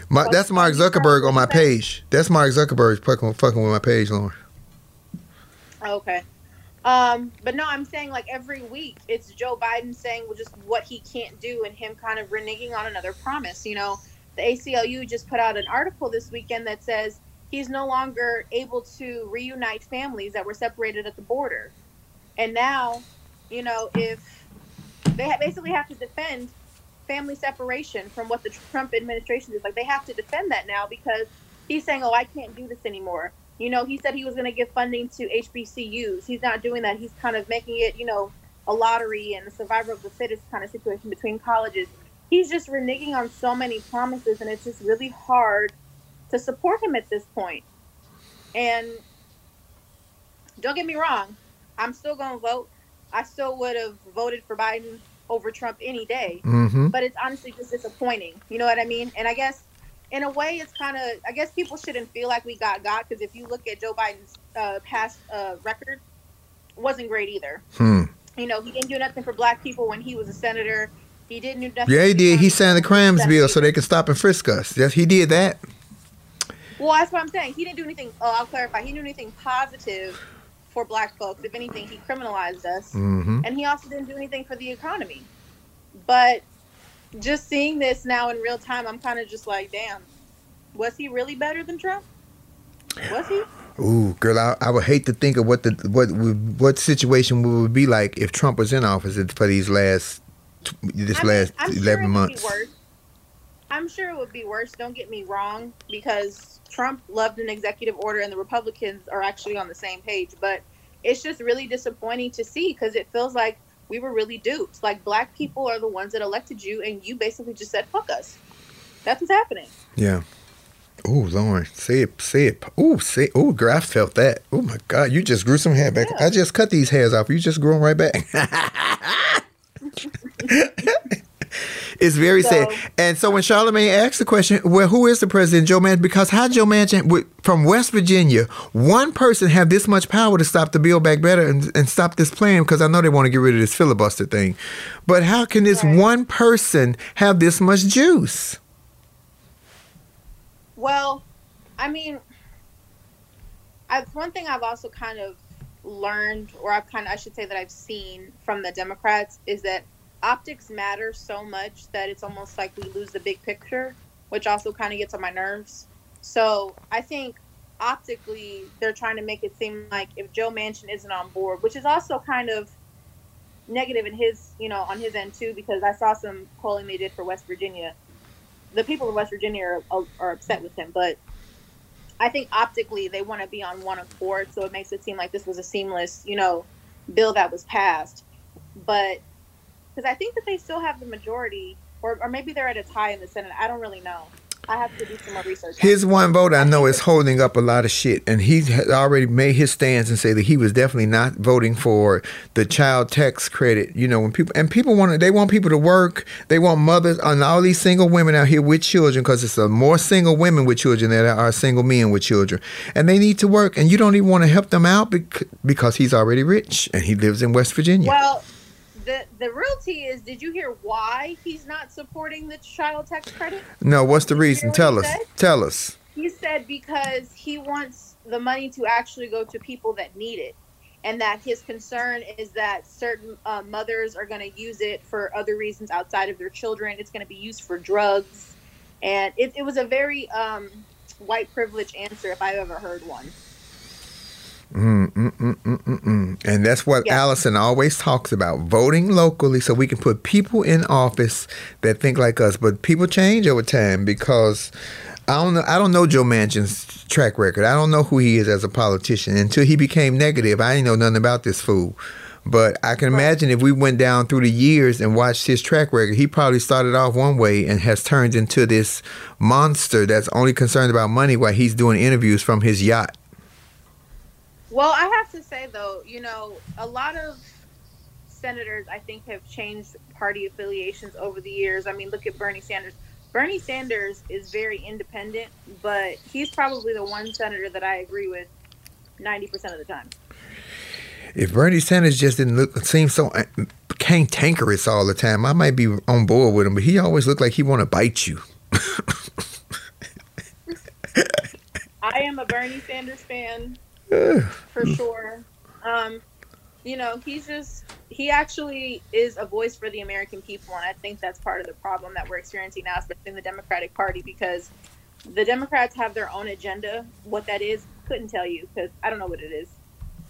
My, that's Mark Zuckerberg on my page. That's Mark Zuckerberg fucking, fucking with my page, Lauren. Okay. Um, but no, I'm saying like every week it's Joe Biden saying just what he can't do and him kind of reneging on another promise. You know, the ACLU just put out an article this weekend that says he's no longer able to reunite families that were separated at the border. And now, you know, if they basically have to defend family separation from what the Trump administration is like, they have to defend that now because he's saying, "Oh, I can't do this anymore." You know, he said he was going to give funding to HBCUs. He's not doing that. He's kind of making it, you know, a lottery and a survivor of the fittest kind of situation between colleges. He's just reneging on so many promises, and it's just really hard to support him at this point. And don't get me wrong, I'm still going to vote. I still would have voted for Biden over Trump any day. Mhm. But it's honestly just disappointing. You know what I mean? And I guess in a way, it's kind of, I guess people shouldn't feel like we got got because if you look at Joe Biden's uh, past uh, record, wasn't great either. Hmm. You know, he didn't do nothing for black people when he was a senator. He didn't do nothing. Yeah, he did. He signed the crimes bill so they could stop and frisk us. Yes, he did that. Well, that's what I'm saying. He didn't do anything. Oh, I'll clarify. He didn't do anything positive for black folks. If anything, he criminalized us. Mhm. And he also didn't do anything for the economy. But just seeing this now in real time, I'm kind of just like, damn, was he really better than Trump? Was he? Ooh, girl, I, I would hate to think of what the what what situation would be like if Trump was in office for these last this I mean, last I'm sure eleven would months. Worse. I'm sure it would be worse. Don't get me wrong, because Trump loved an executive order, and the Republicans are actually on the same page. But it's just really disappointing to see because it feels like we were really duped. Like black people are the ones that elected you, and you basically just said "fuck us." That's what's happening. Yeah. Ooh, Lauren, say it, say it. Ooh, say. Ooh, girl, I felt that. Oh my God, you just grew some hair back. I just cut these hairs off. You just grew them right back. it's very sad. And so when Charlemagne asked the question, well, who is the president, Joe Manchin? Because how Joe Manchin from West Virginia, one person have this much power to stop the Build Back Better and, and stop this plan? Because I know they want to get rid of this filibuster thing. But how can this one person have this much juice? Well, I mean, I've, one thing I've also kind of learned, or I've kind of, I should say that I've seen from the Democrats is that optics matter so much that it's almost like we lose the big picture, which also kind of gets on my nerves. So I think optically they're trying to make it seem like if Joe Manchin isn't on board, which is also kind of negative in his, you know, on his end too, because I saw some polling they did for West Virginia the people of West Virginia are, are upset with him, but I think optically they want to be on one accord, so it makes it seem like this was a seamless, you know, bill that was passed. But because I think that they still have the majority, or, or maybe they're at a tie in the Senate. I don't really know. I have to do some more research. His one vote I know is holding up a lot of shit, and he had already made his stance and say that he was definitely not voting for the child tax credit. You know, when people and people want to, they want people to work. They want mothers and all these single women out here with children because it's a more single women with children than there are single men with children, and they need to work. And you don't even want to help them out because he's already rich and he lives in West Virginia. Well, the the real tea is, did you hear why he's not supporting the child tax credit? no, what's the reason? Tell us. said? Tell us. He said because he wants the money to actually go to people that need it. And that his concern is that certain uh, mothers are going to use it for other reasons outside of their children. It's going to be used for drugs. And it, it was a very um, white privilege answer if I've ever heard one. Mm, mm, mm, mm, mm, mm. And that's what Allison always talks about voting locally so we can put people in office that think like us. But people change over time because I don't know I don't know Joe Manchin's track record. I don't know who he is as a politician. Until he became negative, I didn't know nothing about this fool. But I can imagine if we went down through the years and watched his track record, he probably started off one way and has turned into this monster that's only concerned about money while he's doing interviews from his yacht. Well, I have to say though, you know, a lot of senators I think have changed party affiliations over the years. I mean, look at Bernie Sanders. Bernie Sanders is very independent, but he's probably the one senator that I agree with 90% of the time. If Bernie Sanders just didn't look seem so uh, cantankerous all the time, I might be on board with him. But he always looked like he want to bite you. I am a Bernie Sanders fan. For sure. Um, you know, he's just he actually is a voice for the American people, and I think that's part of the problem that we're experiencing now, especially in the Democratic Party, because the Democrats have their own agenda. What that is, couldn't tell you because I don't know what it is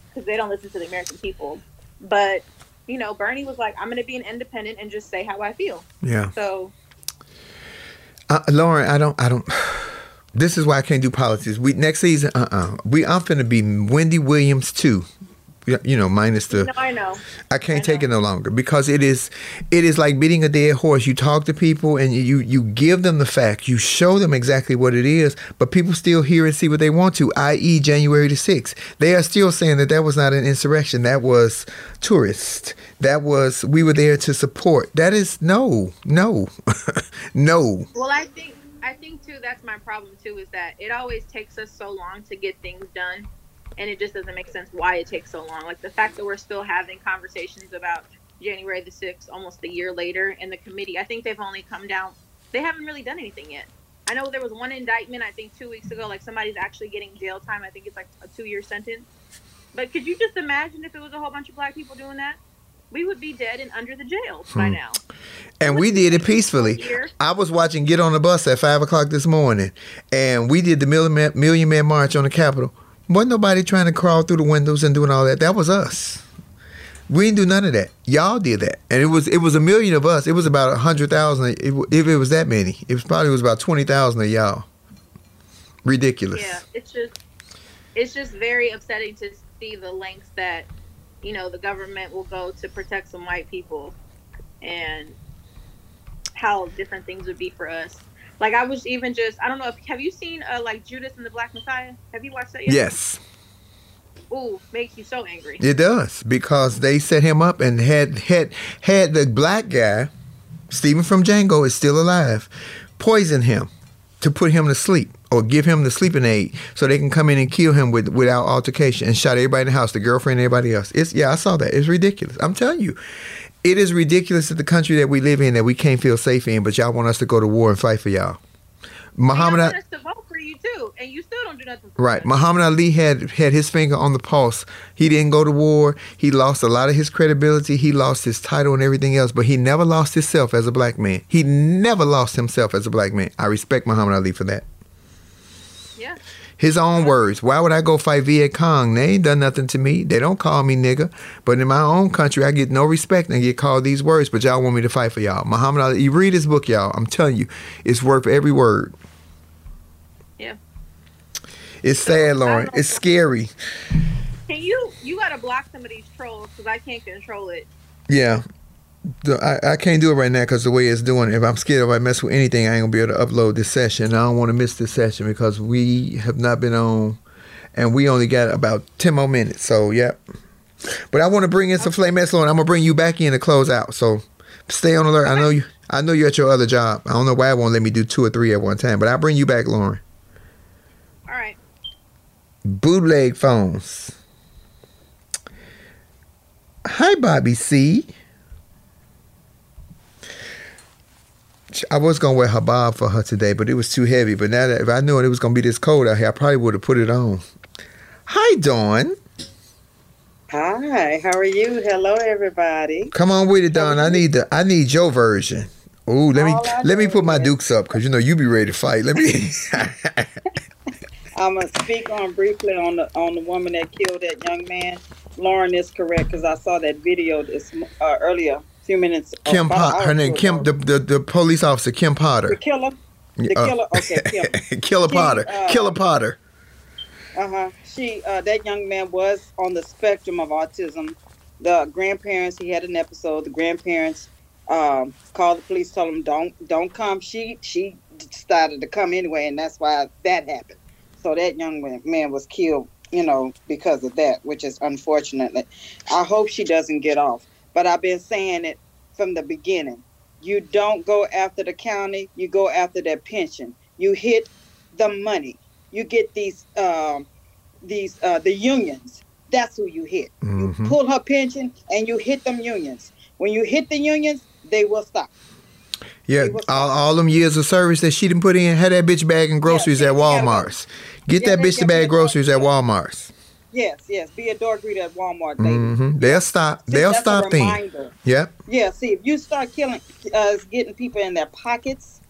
because they don't listen to the American people. But you know, Bernie was like, "I'm going to be an independent and just say how I feel." Yeah. So Uh, Lauren, I don't, I don't. This is why I can't do politics. We next season, uh, uh we I'm finna be Wendy Williams too. You know, minus the. no, I know. I can't take it no longer because it is it is like beating a dead horse. You talk to people and you you give them the facts, you show them exactly what it is, but people still hear and see what they want to. I.e., January the sixth, they are still saying that that was not an insurrection. That was tourist. That was we were there to support. That is no, no, no. Well, I think I think too that's my problem too is that it always takes us so long to get things done, and it just doesn't make sense why it takes so long. Like the fact that we're still having conversations about January the sixth almost a year later in the committee. I think they've only come down. They haven't really done anything yet. I know there was one indictment I think two weeks ago. Like somebody's actually getting jail time. I think it's like a two year sentence. But could you just imagine if it was a whole bunch of black people doing that? We would be dead and under the jails by Hmm. now. And we did it peacefully. I was watching Get on the Bus at five o'clock this morning, and we did the Million Man, Million Man March on the Capitol. Wasn't nobody trying to crawl through the windows and doing all that. That was us. We didn't do none of that. Y'all did that, and it was it was a million of us. It was about a hundred thousand. If it was that many, it was probably was about twenty thousand of y'all. Ridiculous. Yeah, it's just it's just very upsetting to see the lengths that you know the government will go to protect some white people, and how different things would be for us. Like I was even just I don't know if have you seen uh, like Judas and the Black Messiah? Have you watched that yet? Yes. Ooh, makes you so angry. It does because they set him up and had had had the black guy, Stephen from Django, is still alive, poison him to put him to sleep or give him the sleeping aid so they can come in and kill him with without altercation and shot everybody in the house, the girlfriend, and everybody else. It's yeah, I saw that. It's ridiculous. I'm telling you. It is ridiculous that the country that we live in that we can't feel safe in, but y'all want us to go to war and fight for y'all. Muhammad want us to vote for you too, and you still don't do nothing. Right. Muhammad Ali had had his finger on the pulse. He didn't go to war. He lost a lot of his credibility. He lost his title and everything else, but he never lost himself as a black man. He never lost himself as a black man. I respect Muhammad Ali for that. His own words. Why would I go fight Viet Cong? They ain't done nothing to me. They don't call me nigga. But in my own country, I get no respect and I get called these words. But y'all want me to fight for y'all. Muhammad Ali, you read his book, y'all. I'm telling you, it's worth every word. Yeah. It's sad, Lauren. It's scary. Can you you gotta block some of these trolls because I can't control it. Yeah. The, I, I can't do it right now because the way it's doing. If I'm scared if I mess with anything, I ain't gonna be able to upload this session. I don't want to miss this session because we have not been on, and we only got about ten more minutes. So yep. But I want to bring in some flame and I'm gonna bring you back in to close out. So stay on alert. I know you. I know you're at your other job. I don't know why it won't let me do two or three at one time. But I'll bring you back, Lauren. All right. Bootleg phones. Hi, Bobby C. I was gonna wear habab for her today, but it was too heavy. But now that if I knew it was gonna be this cold out here, I probably would have put it on. Hi, Dawn. Hi, how are you? Hello, everybody. Come on with it, Dawn. I need the I need your version. Ooh, let me I let me put my dukes up because you know you be ready to fight. Let me. I'm gonna speak on briefly on the on the woman that killed that young man. Lauren is correct because I saw that video this uh, earlier, few minutes. Kim Potter. Her name. Kim. The, the the police officer Kim Potter. The killer. The Uh, killer. Okay, Kim. Killer Potter. uh, Killer Potter. Uh huh. She, uh, that young man was on the spectrum of autism. The grandparents, he had an episode. The grandparents um, called the police, told him don't don't come. She she decided to come anyway, and that's why that happened. So that young man- man was killed, you know, because of that, which is unfortunate. I hope she doesn't get off. But I've been saying it from the beginning. You don't go after the county. You go after their pension. You hit the money. You get these um, these uh, the unions. That's who you hit. Mhm. Pull her pension and you hit them unions. When you hit the unions, they will stop. Yeah, all, all them years of service that she didn't put in, had that bitch bagging groceries at Walmart's. Get Yeah, that bitch to bag groceries at Walmart's. Yes, yes. Be a door greeter at Walmart, baby. hmm They'll stop. See, They'll stop reminder. Yep. Yeah, see, if you start killing, uh, getting people in their pockets,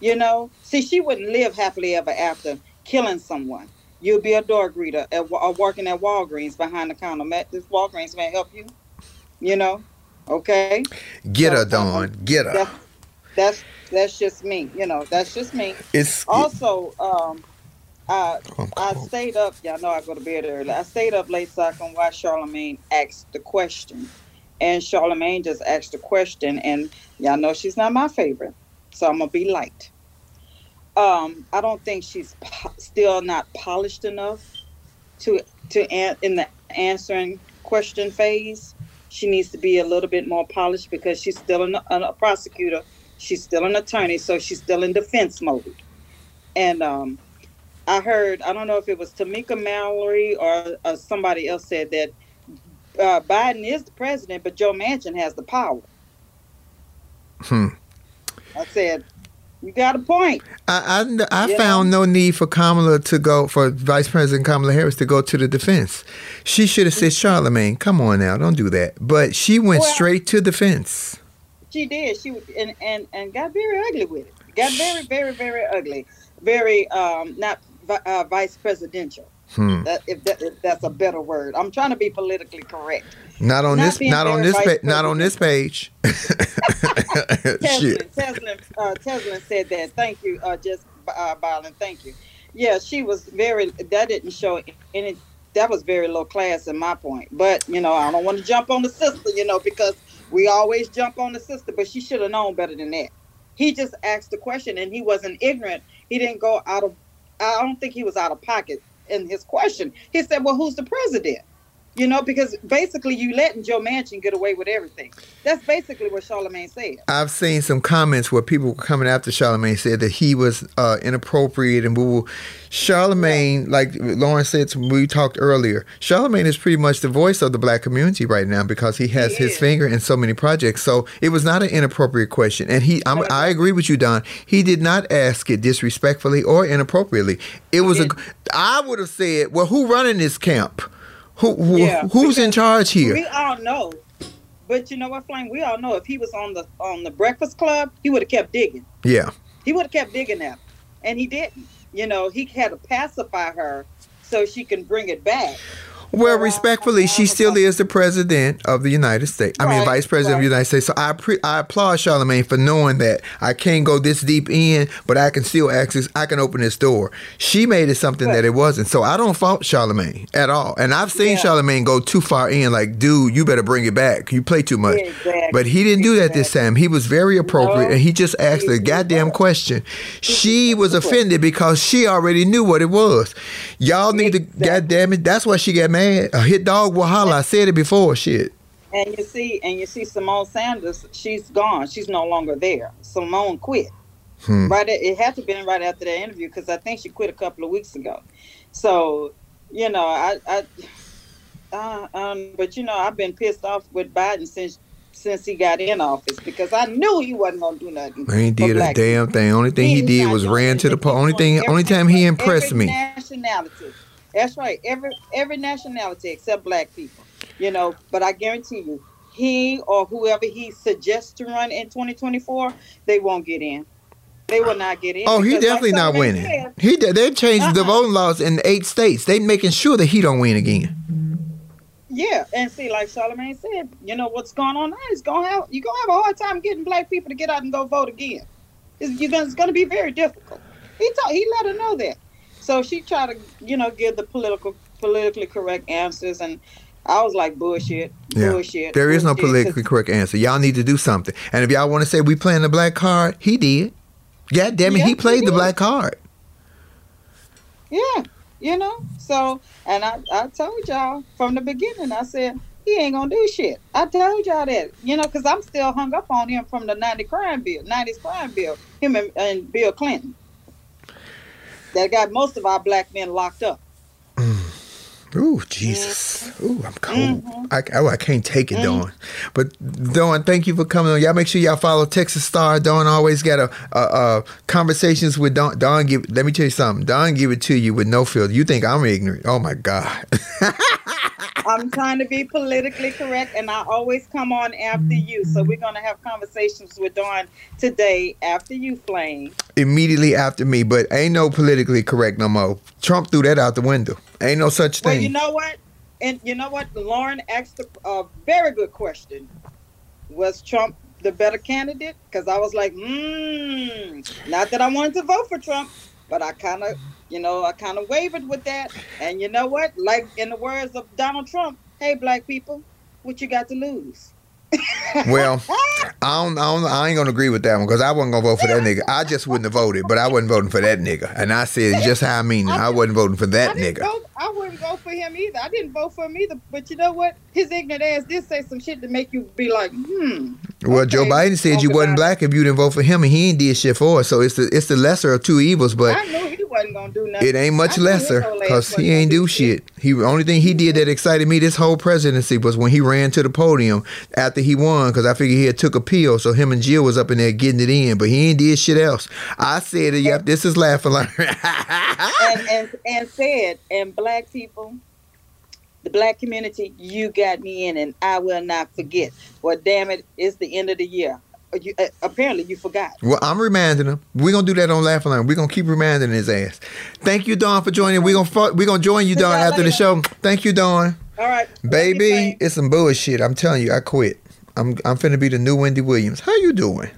you know, see, she wouldn't live happily ever after killing someone. You'll be a door greeter at, or working at Walgreens behind the counter. Ma- This Walgreens may help you, you know, okay? Get her, Dawn. Get her. That's, that's that's just me, you know. That's just me. It's Also, um, I I stayed up. Y'all know I go to bed early. I stayed up late so I can watch Charlemagne ask the question, and Charlemagne just asked the question, and y'all know she's not my favorite, so I'm gonna be light. Um, I don't think she's po- still not polished enough to to an- in the answering question phase. She needs to be a little bit more polished because she's still an, a prosecutor. She's still an attorney, so she's still in defense mode. And um, I heard, I don't know if it was Tamika Mallory or, or somebody else said that uh, Biden is the president, but Joe Manchin has the power. Hmm. I said, You got a point. I I, I found no need for Kamala to go for Vice President Kamala Harris to go to the defense. She should have said, "Charlemagne, come on now, don't do that." But she went Well- straight to the fence. She did. She and and and got very ugly with it. Got very very very ugly. Very um not uh, vice presidential. Hmm. That if, that if that's a better word. I'm trying to be politically correct. Not on Not this. Not on this. Pa- not on this page. Teslin, Shit. Teslin, uh, Teslin said that. Thank you, uh, just uh, Byron. Thank you. Yeah, she was very. That didn't show any. That was very low class in my point. But you know, I don't want to jump on the sister, you know, because we always jump on the sister. But she should have known better than that. He just asked the question, and he wasn't ignorant. He didn't go out of. I don't think he was out of pocket in his question. He said, "Well, who's the president?" You know, because basically you letting Joe Manchin get away with everything. That's basically what Charlemagne said. I've seen some comments where people were coming after Charlemagne said that he was uh, inappropriate and boo. Charlemagne, like Lauren said we talked earlier, Charlemagne is pretty much the voice of the black community right now because he has his finger in so many projects. So it was not an inappropriate question, and he, I'm, I agree with you, Dawn. He did not ask it disrespectfully or inappropriately. It was a. I would have said, well, who running this camp? Who, who Yeah, who's in charge here? We all know, but you know what, Flame? We all know if he was on the on the Breakfast Club, he would have kept digging. Yeah. He would have kept digging at, her. and he didn't. You know, he had to pacify her so she can bring it back. Well, respectfully, she still is the president of the United States. I mean, Right, vice president of the United States. So I pre- I applaud Charlemagne for knowing that I can't go this deep in, but I can still access. I can open this door. She made it something that it wasn't. So I don't fault Charlemagne at all. And I've seen Charlemagne go too far in. Like, dude, you better bring it back. You play too much. Yeah, exactly. But he didn't do that this time. He was very appropriate, No, and he just asked a goddamn question. She was offended because she already knew what it was. Y'all need to, goddamn it. That's why she got mad. A hit dog will holler. I said it before. Shit. And you see, and you see Symone Sanders, she's gone. She's no longer there. Symone quit. Hmm. Right, at, it had to been right after that interview because I think she quit a couple of weeks ago. So, you know, I, I, uh, um, but you know, I've been pissed off with Biden since since he got in office because I knew he wasn't gonna do nothing. He did a damn thing. Only thing he He's did was ran to the po- only thing. Only time he impressed me. Nationality. That's right. Every every nationality except black people. You know, but I guarantee you, he or whoever he suggests to run in 2024, they won't get in. They will not get in. Oh, he because like definitely not winning. said, He de- they changed the Uh-uh. voting laws in eight states. They making sure that he don't win again. Yeah, and see, like Charlemagne said, you know what's going on now is gonna have you're gonna have a hard time getting black people to get out and go vote again. It's, it's gonna be very difficult. He told, he let her know that. So she tried to, you know, give the political politically correct answers, and I was like, bullshit, Yeah. bullshit. There is no politically correct answer. Y'all need to do something. And if y'all want to say we playing the black card, he did. God damn it, Yeah, he he played the black card. Yeah, you know. So, and I, I told y'all from the beginning, I said he ain't gonna do shit. I told y'all that, you know, because I'm still hung up on him from the '90 crime bill, '90s crime bill, him and, and Bill Clinton. That got most of our black men locked up. Mm. Ooh, Jesus. Mm-hmm. Ooh, I'm cold. Mm-hmm. I, oh, I can't take it, mm. Dawn. But Dawn, thank you for coming on. Y'all make sure y'all follow Texas Star. Dawn always got a, a, a conversations with Dawn. Dawn give. Let me tell you something. Dawn give it to you with no filter. You think I'm ignorant? Oh my God. I'm trying to be politically correct, and I always come on after you. So we're gonna have conversations with Dawn today after you, Flame. Immediately after me, but ain't no politically correct no more. Trump threw that out the window. Ain't no such thing. Well, you know what? And you know what? Lauren asked a, a very good question. Was Trump the better candidate? Because I was like, hmm. Not that I wanted to vote for Trump, but I kind of, you know, I kind of wavered with that. And you know what? Like in the words of Donald Trump, hey, black people, what you got to lose? Well, I don't, I don't, I ain't gonna agree with that one because I wasn't gonna vote for that nigga. I just wouldn't have voted, but I wasn't voting for that nigga. And I said just how I mean it. I wasn't voting for that I nigga. vote. I wouldn't vote for him either. I didn't vote for him either. But you know what? His ignorant ass did say some shit to make you be like, hmm. Well, Joe Biden said you wasn't black if you didn't vote for him, and he ain't did shit for us. So it's the it's the lesser of two evils. But I knew he wasn't gonna do nothing. It ain't much lesser because he ain't do shit. He only thing he did that excited me this whole presidency was when he ran to the podium after he won because I figured he had took a pill, so him and Jill was up in there getting it in, but he ain't did shit else. I said, "Yep, this is laughing like." and, and and said, and black people, the black community, you got me in, and I will not forget. Well, damn it, it's the end of the year. Uh, You, uh, apparently, you forgot. Well, I'm reminding him. We're gonna do that on Laughing Line. We're gonna keep reminding his ass. Thank you, Dawn, for joining. We're gonna we're gonna join you, Dawn, after the show. Thank you, Dawn. All right, Baby, it's some bullshit. I'm telling you, I quit. I'm I'm finna be the new Wendy Williams. How you doing?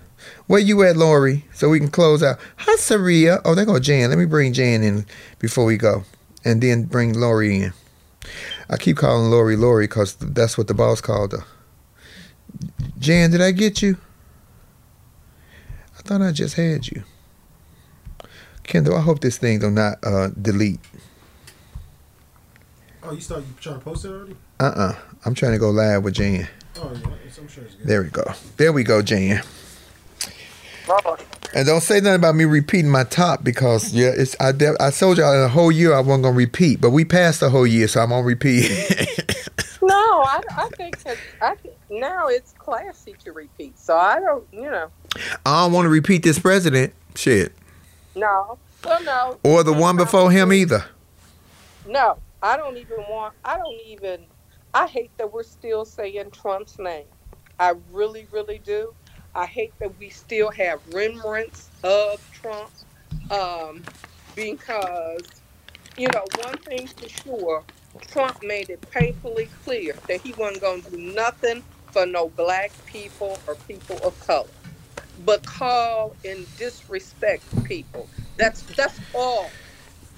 Where you at, Lori? So we can close out. Hi, Saria. Oh, there go Jan. Let me bring Jan in before we go, and then bring Lori in. I keep calling Lori Lori because that's what the boss called her. Jan, did I get you? I thought I just had you. Kendall, I hope this thing do not uh, delete. Oh, you started you trying to post it already? Uh-uh. I'm trying to go live with Jan. Oh yeah, sure. There we go. There we go, Jan. And don't say nothing about me repeating my top because yeah, it's I de- I told y'all in a whole year I wasn't gonna repeat, but we passed the whole year, so I'm gonna repeat. No, I, I think that I think now it's classy to repeat. So I don't, you know, I don't want to repeat this president shit no, well, no, or the one before him either. no. I don't even want. I don't even. I hate that we're still saying Trump's name. I really, really do. I hate that we still have remnants of Trump, um, because you know one thing for sure, Trump made it painfully clear that he wasn't going to do nothing for no black people or people of color, but call and disrespect people. That's that's all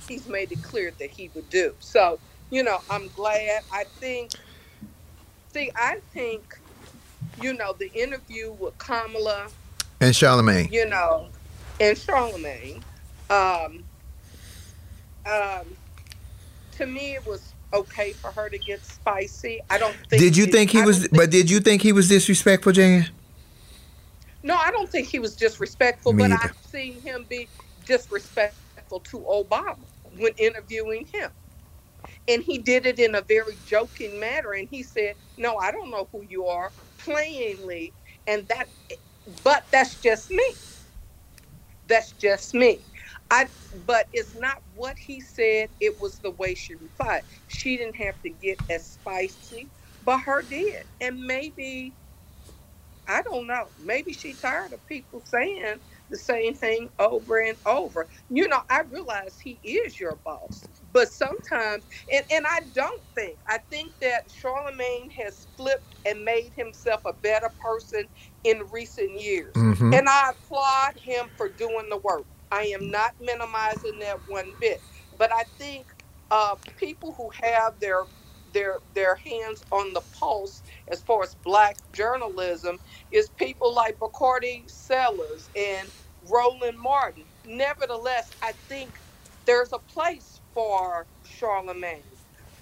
he's made it clear that he would do. So you know, I'm glad. I think. See, I think, you know, the interview with Kamala And Charlemagne. you know, and Charlemagne. Um, um, to me, it was okay for her to get spicy. I don't think. Did you it- think he I was? don't But did you think he was disrespectful, Jan? No, I don't think he was disrespectful, Me but either. I've seen him be disrespectful to Obama when interviewing him. And he did it in a very joking manner. And he said, No, I don't know who you are, plainly. And that, but that's just me. That's just me. I, but it's not what he said, it was the way she replied. She didn't have to get as spicy, but her did. And maybe I don't know. Maybe she's tired of people saying the same thing over and over. You know, I realize he is your boss, but sometimes, and, and I don't think, I think that Charlemagne has flipped and made himself a better person in recent years. Mhm. And I applaud him for doing the work. I am not minimizing that one bit, but I think uh, people who have their their their hands on the pulse as far as black journalism is people like Bakari Sellers and Roland Martin. Nevertheless, I think there's a place for Charlemagne.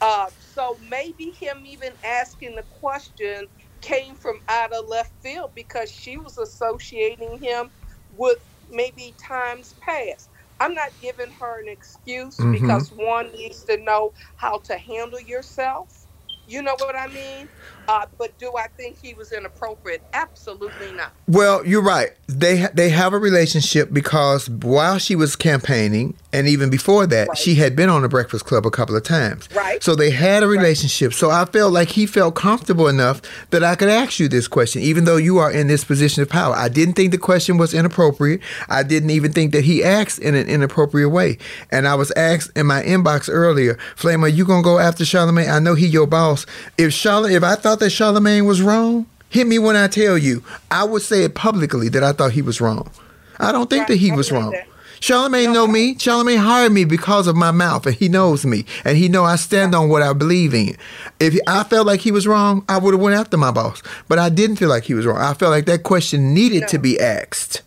Uh, so maybe him even asking the question came from out of left field because she was associating him with maybe times past. I'm not giving her an excuse Mhm. because one needs to know how to handle yourself. You know what I mean? Uh, but do I think he was inappropriate? Absolutely not. Well, you're right. They ha- they have a relationship because while she was campaigning, and even before that, she had been on the Breakfast Club a couple of times. Right. So they had a relationship. So I felt like he felt comfortable enough that I could ask you this question, even though you are in this position of power. I didn't think the question was inappropriate. I didn't even think that he asked in an inappropriate way. And I was asked in my inbox earlier, Flame, are you gonna go after Charlemagne? I know he your boss. If Charlotte, if I thought that Charlemagne was wrong, hit me when I tell you. I would say it publicly that I thought he was wrong. I don't think that he was wrong. Charlemagne know me. Charlemagne hired me because of my mouth, and he knows me, and he know I stand on what I believe in. If I felt like he was wrong, I would have went after my boss, but I didn't feel like he was wrong. I felt like that question needed to be asked.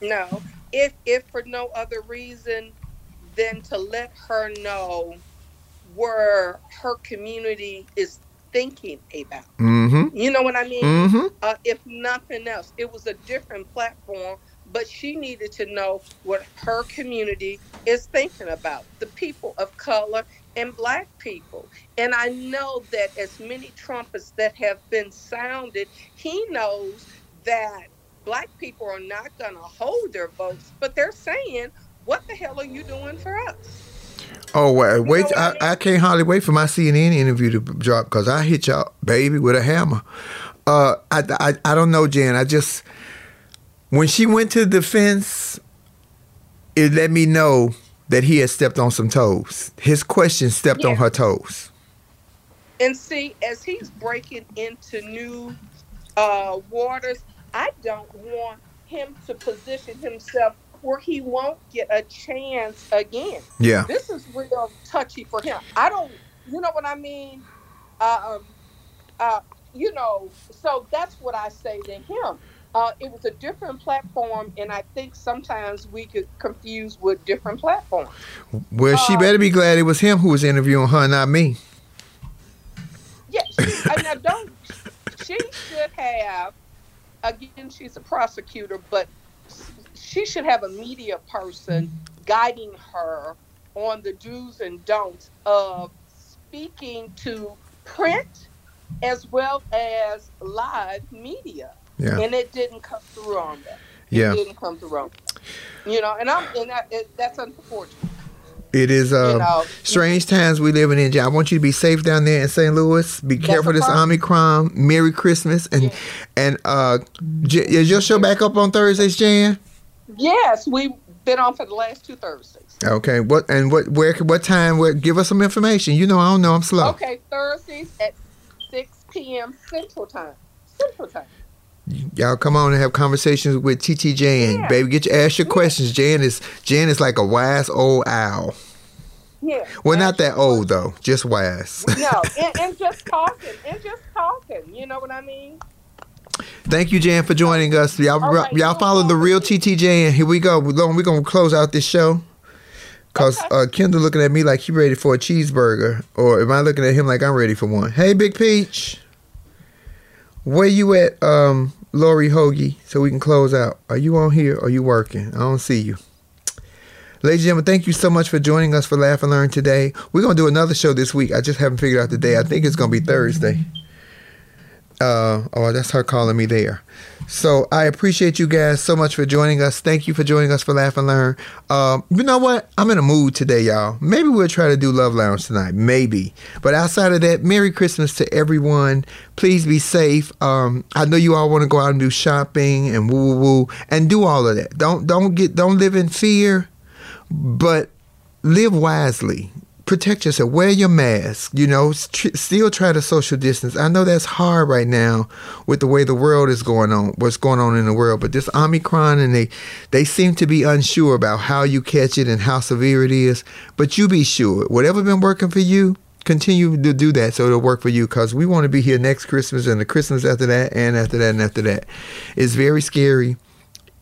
No. If if for no other reason than to let her know where her community is thinking about. Mm-hmm. You know what I mean? Mhm. Uh, if nothing else, it was a different platform but she needed to know what her community is thinking about the people of color and black people. And I know that as many trumpets that have been sounded, he knows that black people are not going to hold their votes, but they're saying, what the hell are you doing for us? Oh wait, wait! I, I can't hardly wait for my CNN interview to drop because I hit y'all, baby, with a hammer. Uh, I, I I don't know, Jan. I just when she went to the defense, it let me know that he had stepped on some toes. His question stepped on her toes. And see, as he's breaking into new uh, waters, I don't want him to position himself where he won't get a chance again. Yeah. This is real touchy for him. I don't, you know what I mean? Uh, um, uh, you know, so that's what I say to him. Uh, it was a different platform, and I think sometimes we get confused with different platforms. Well, she better be glad it was him who was interviewing her, not me. Yeah, she, I now don't. She should have. Again, she's a prosecutor, but she should have a media person guiding her on the do's and don'ts of speaking to print as well as live media. Yeah. And it didn't come through on that. Yeah. It didn't come through on. You know, and I'm and that, it, that's unfortunate. It is uh, know, strange times we living in. I want you to be safe down there in St. Louis. Be careful this. Omicron. Merry Christmas and and uh, J- is your show back up on Thursdays, Jan? Yes, we've been on for the last two Thursdays. Okay. What and what? Where? What time? Where? Give us some information. You know, I don't know. I'm slow. Okay, Thursdays at 6 p.m. Central Time. Central Time. Y'all come on and have conversations with TT Jan. Yeah. Baby, get your ask your questions. Jan is Jan is like a wise old owl. Yeah. Well, not that old though, just wise. No, and, and just talking, and just talking. You know what I mean? Thank you, Jan, for joining us. Y'all, y'all follow the real TT Jan. Here we go. We're gonna, we're close out this show. Cause uh, Kendall looking at me like he ready for a cheeseburger, or am I looking at him like I'm ready for one? Hey, Big Peach, where you at, um, Lori Hoagie? So we can close out. Are you on here? Or are you working? I don't see you. Ladies and gentlemen, thank you so much for joining us for Laugh and Learn today. We're gonna do another show this week. I just haven't figured out the day. I think it's gonna be Thursday. Uh, oh, that's her calling me there. So I appreciate you guys so much for joining us. Thank you for joining us for Laugh and Learn. Um, you know what? I'm in a mood today, y'all. Maybe we'll try to do Love Lounge tonight. Maybe. But outside of that, Merry Christmas to everyone. Please be safe. Um, I know you all want to go out and do shopping and woo woo woo and do all of that. Don't don't get don't live in fear, but live wisely. Protect yourself. Wear your mask. You know, tr- still try to social distance. I know that's hard right now with the way the world is going on. What's going on in the world? But this Omicron, and they they seem to be unsure about how you catch it and how severe it is. But you be sure. Whatever been working for you, continue to do that so it'll work for you. Cause we want to be here next Christmas and the Christmas after that and after that and after that. It's very scary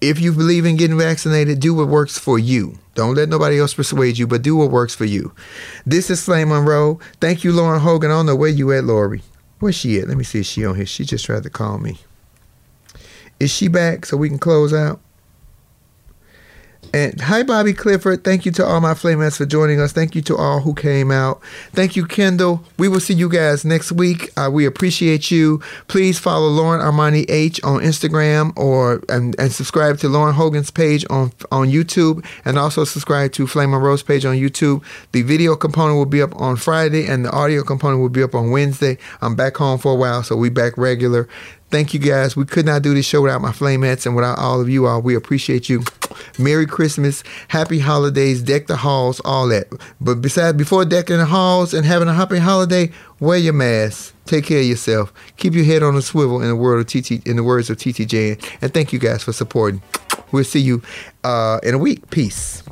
if you believe in getting vaccinated, do what works for you. Don't let nobody else persuade you, but do what works for you. This is Flame Monroe. Thank you, Lauren Hogan. I don't know where you at, Lori. Where's she at? Let me see if she on here. She just tried to call me. Is she back so we can close out? And hi, Bobby Clifford. Thank you to all my Flameheads for joining us. Thank you to all who came out. Thank you, Kendall. We will see you guys next week. Uh, we appreciate you. Please follow Lauren Armani H on Instagram or and, and subscribe to Lauren Hogan's page on on YouTube and also subscribe to Flame Monroe page on YouTube. The video component will be up on Friday and the audio component will be up on Wednesday. I'm back home for a while, so we back regular. Thank you guys. We could not do this show without my flameheads and without all of you all. We appreciate you. Merry Christmas, Happy Holidays, deck the halls, all that. But besides, before decking the halls and having a happy holiday, wear your mask. Take care of yourself. Keep your head on a swivel in the world of TT. In the words of TT Jan. And thank you guys for supporting. We'll see you uh, in a week. Peace.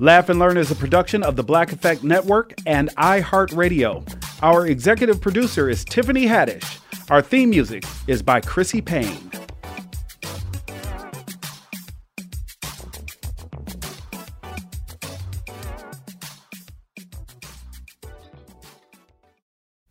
Laugh and Learn is a production of the Black Effect Network and iHeartRadio. Our executive producer is Tiffany Haddish. Our theme music is by Chrissy Payne.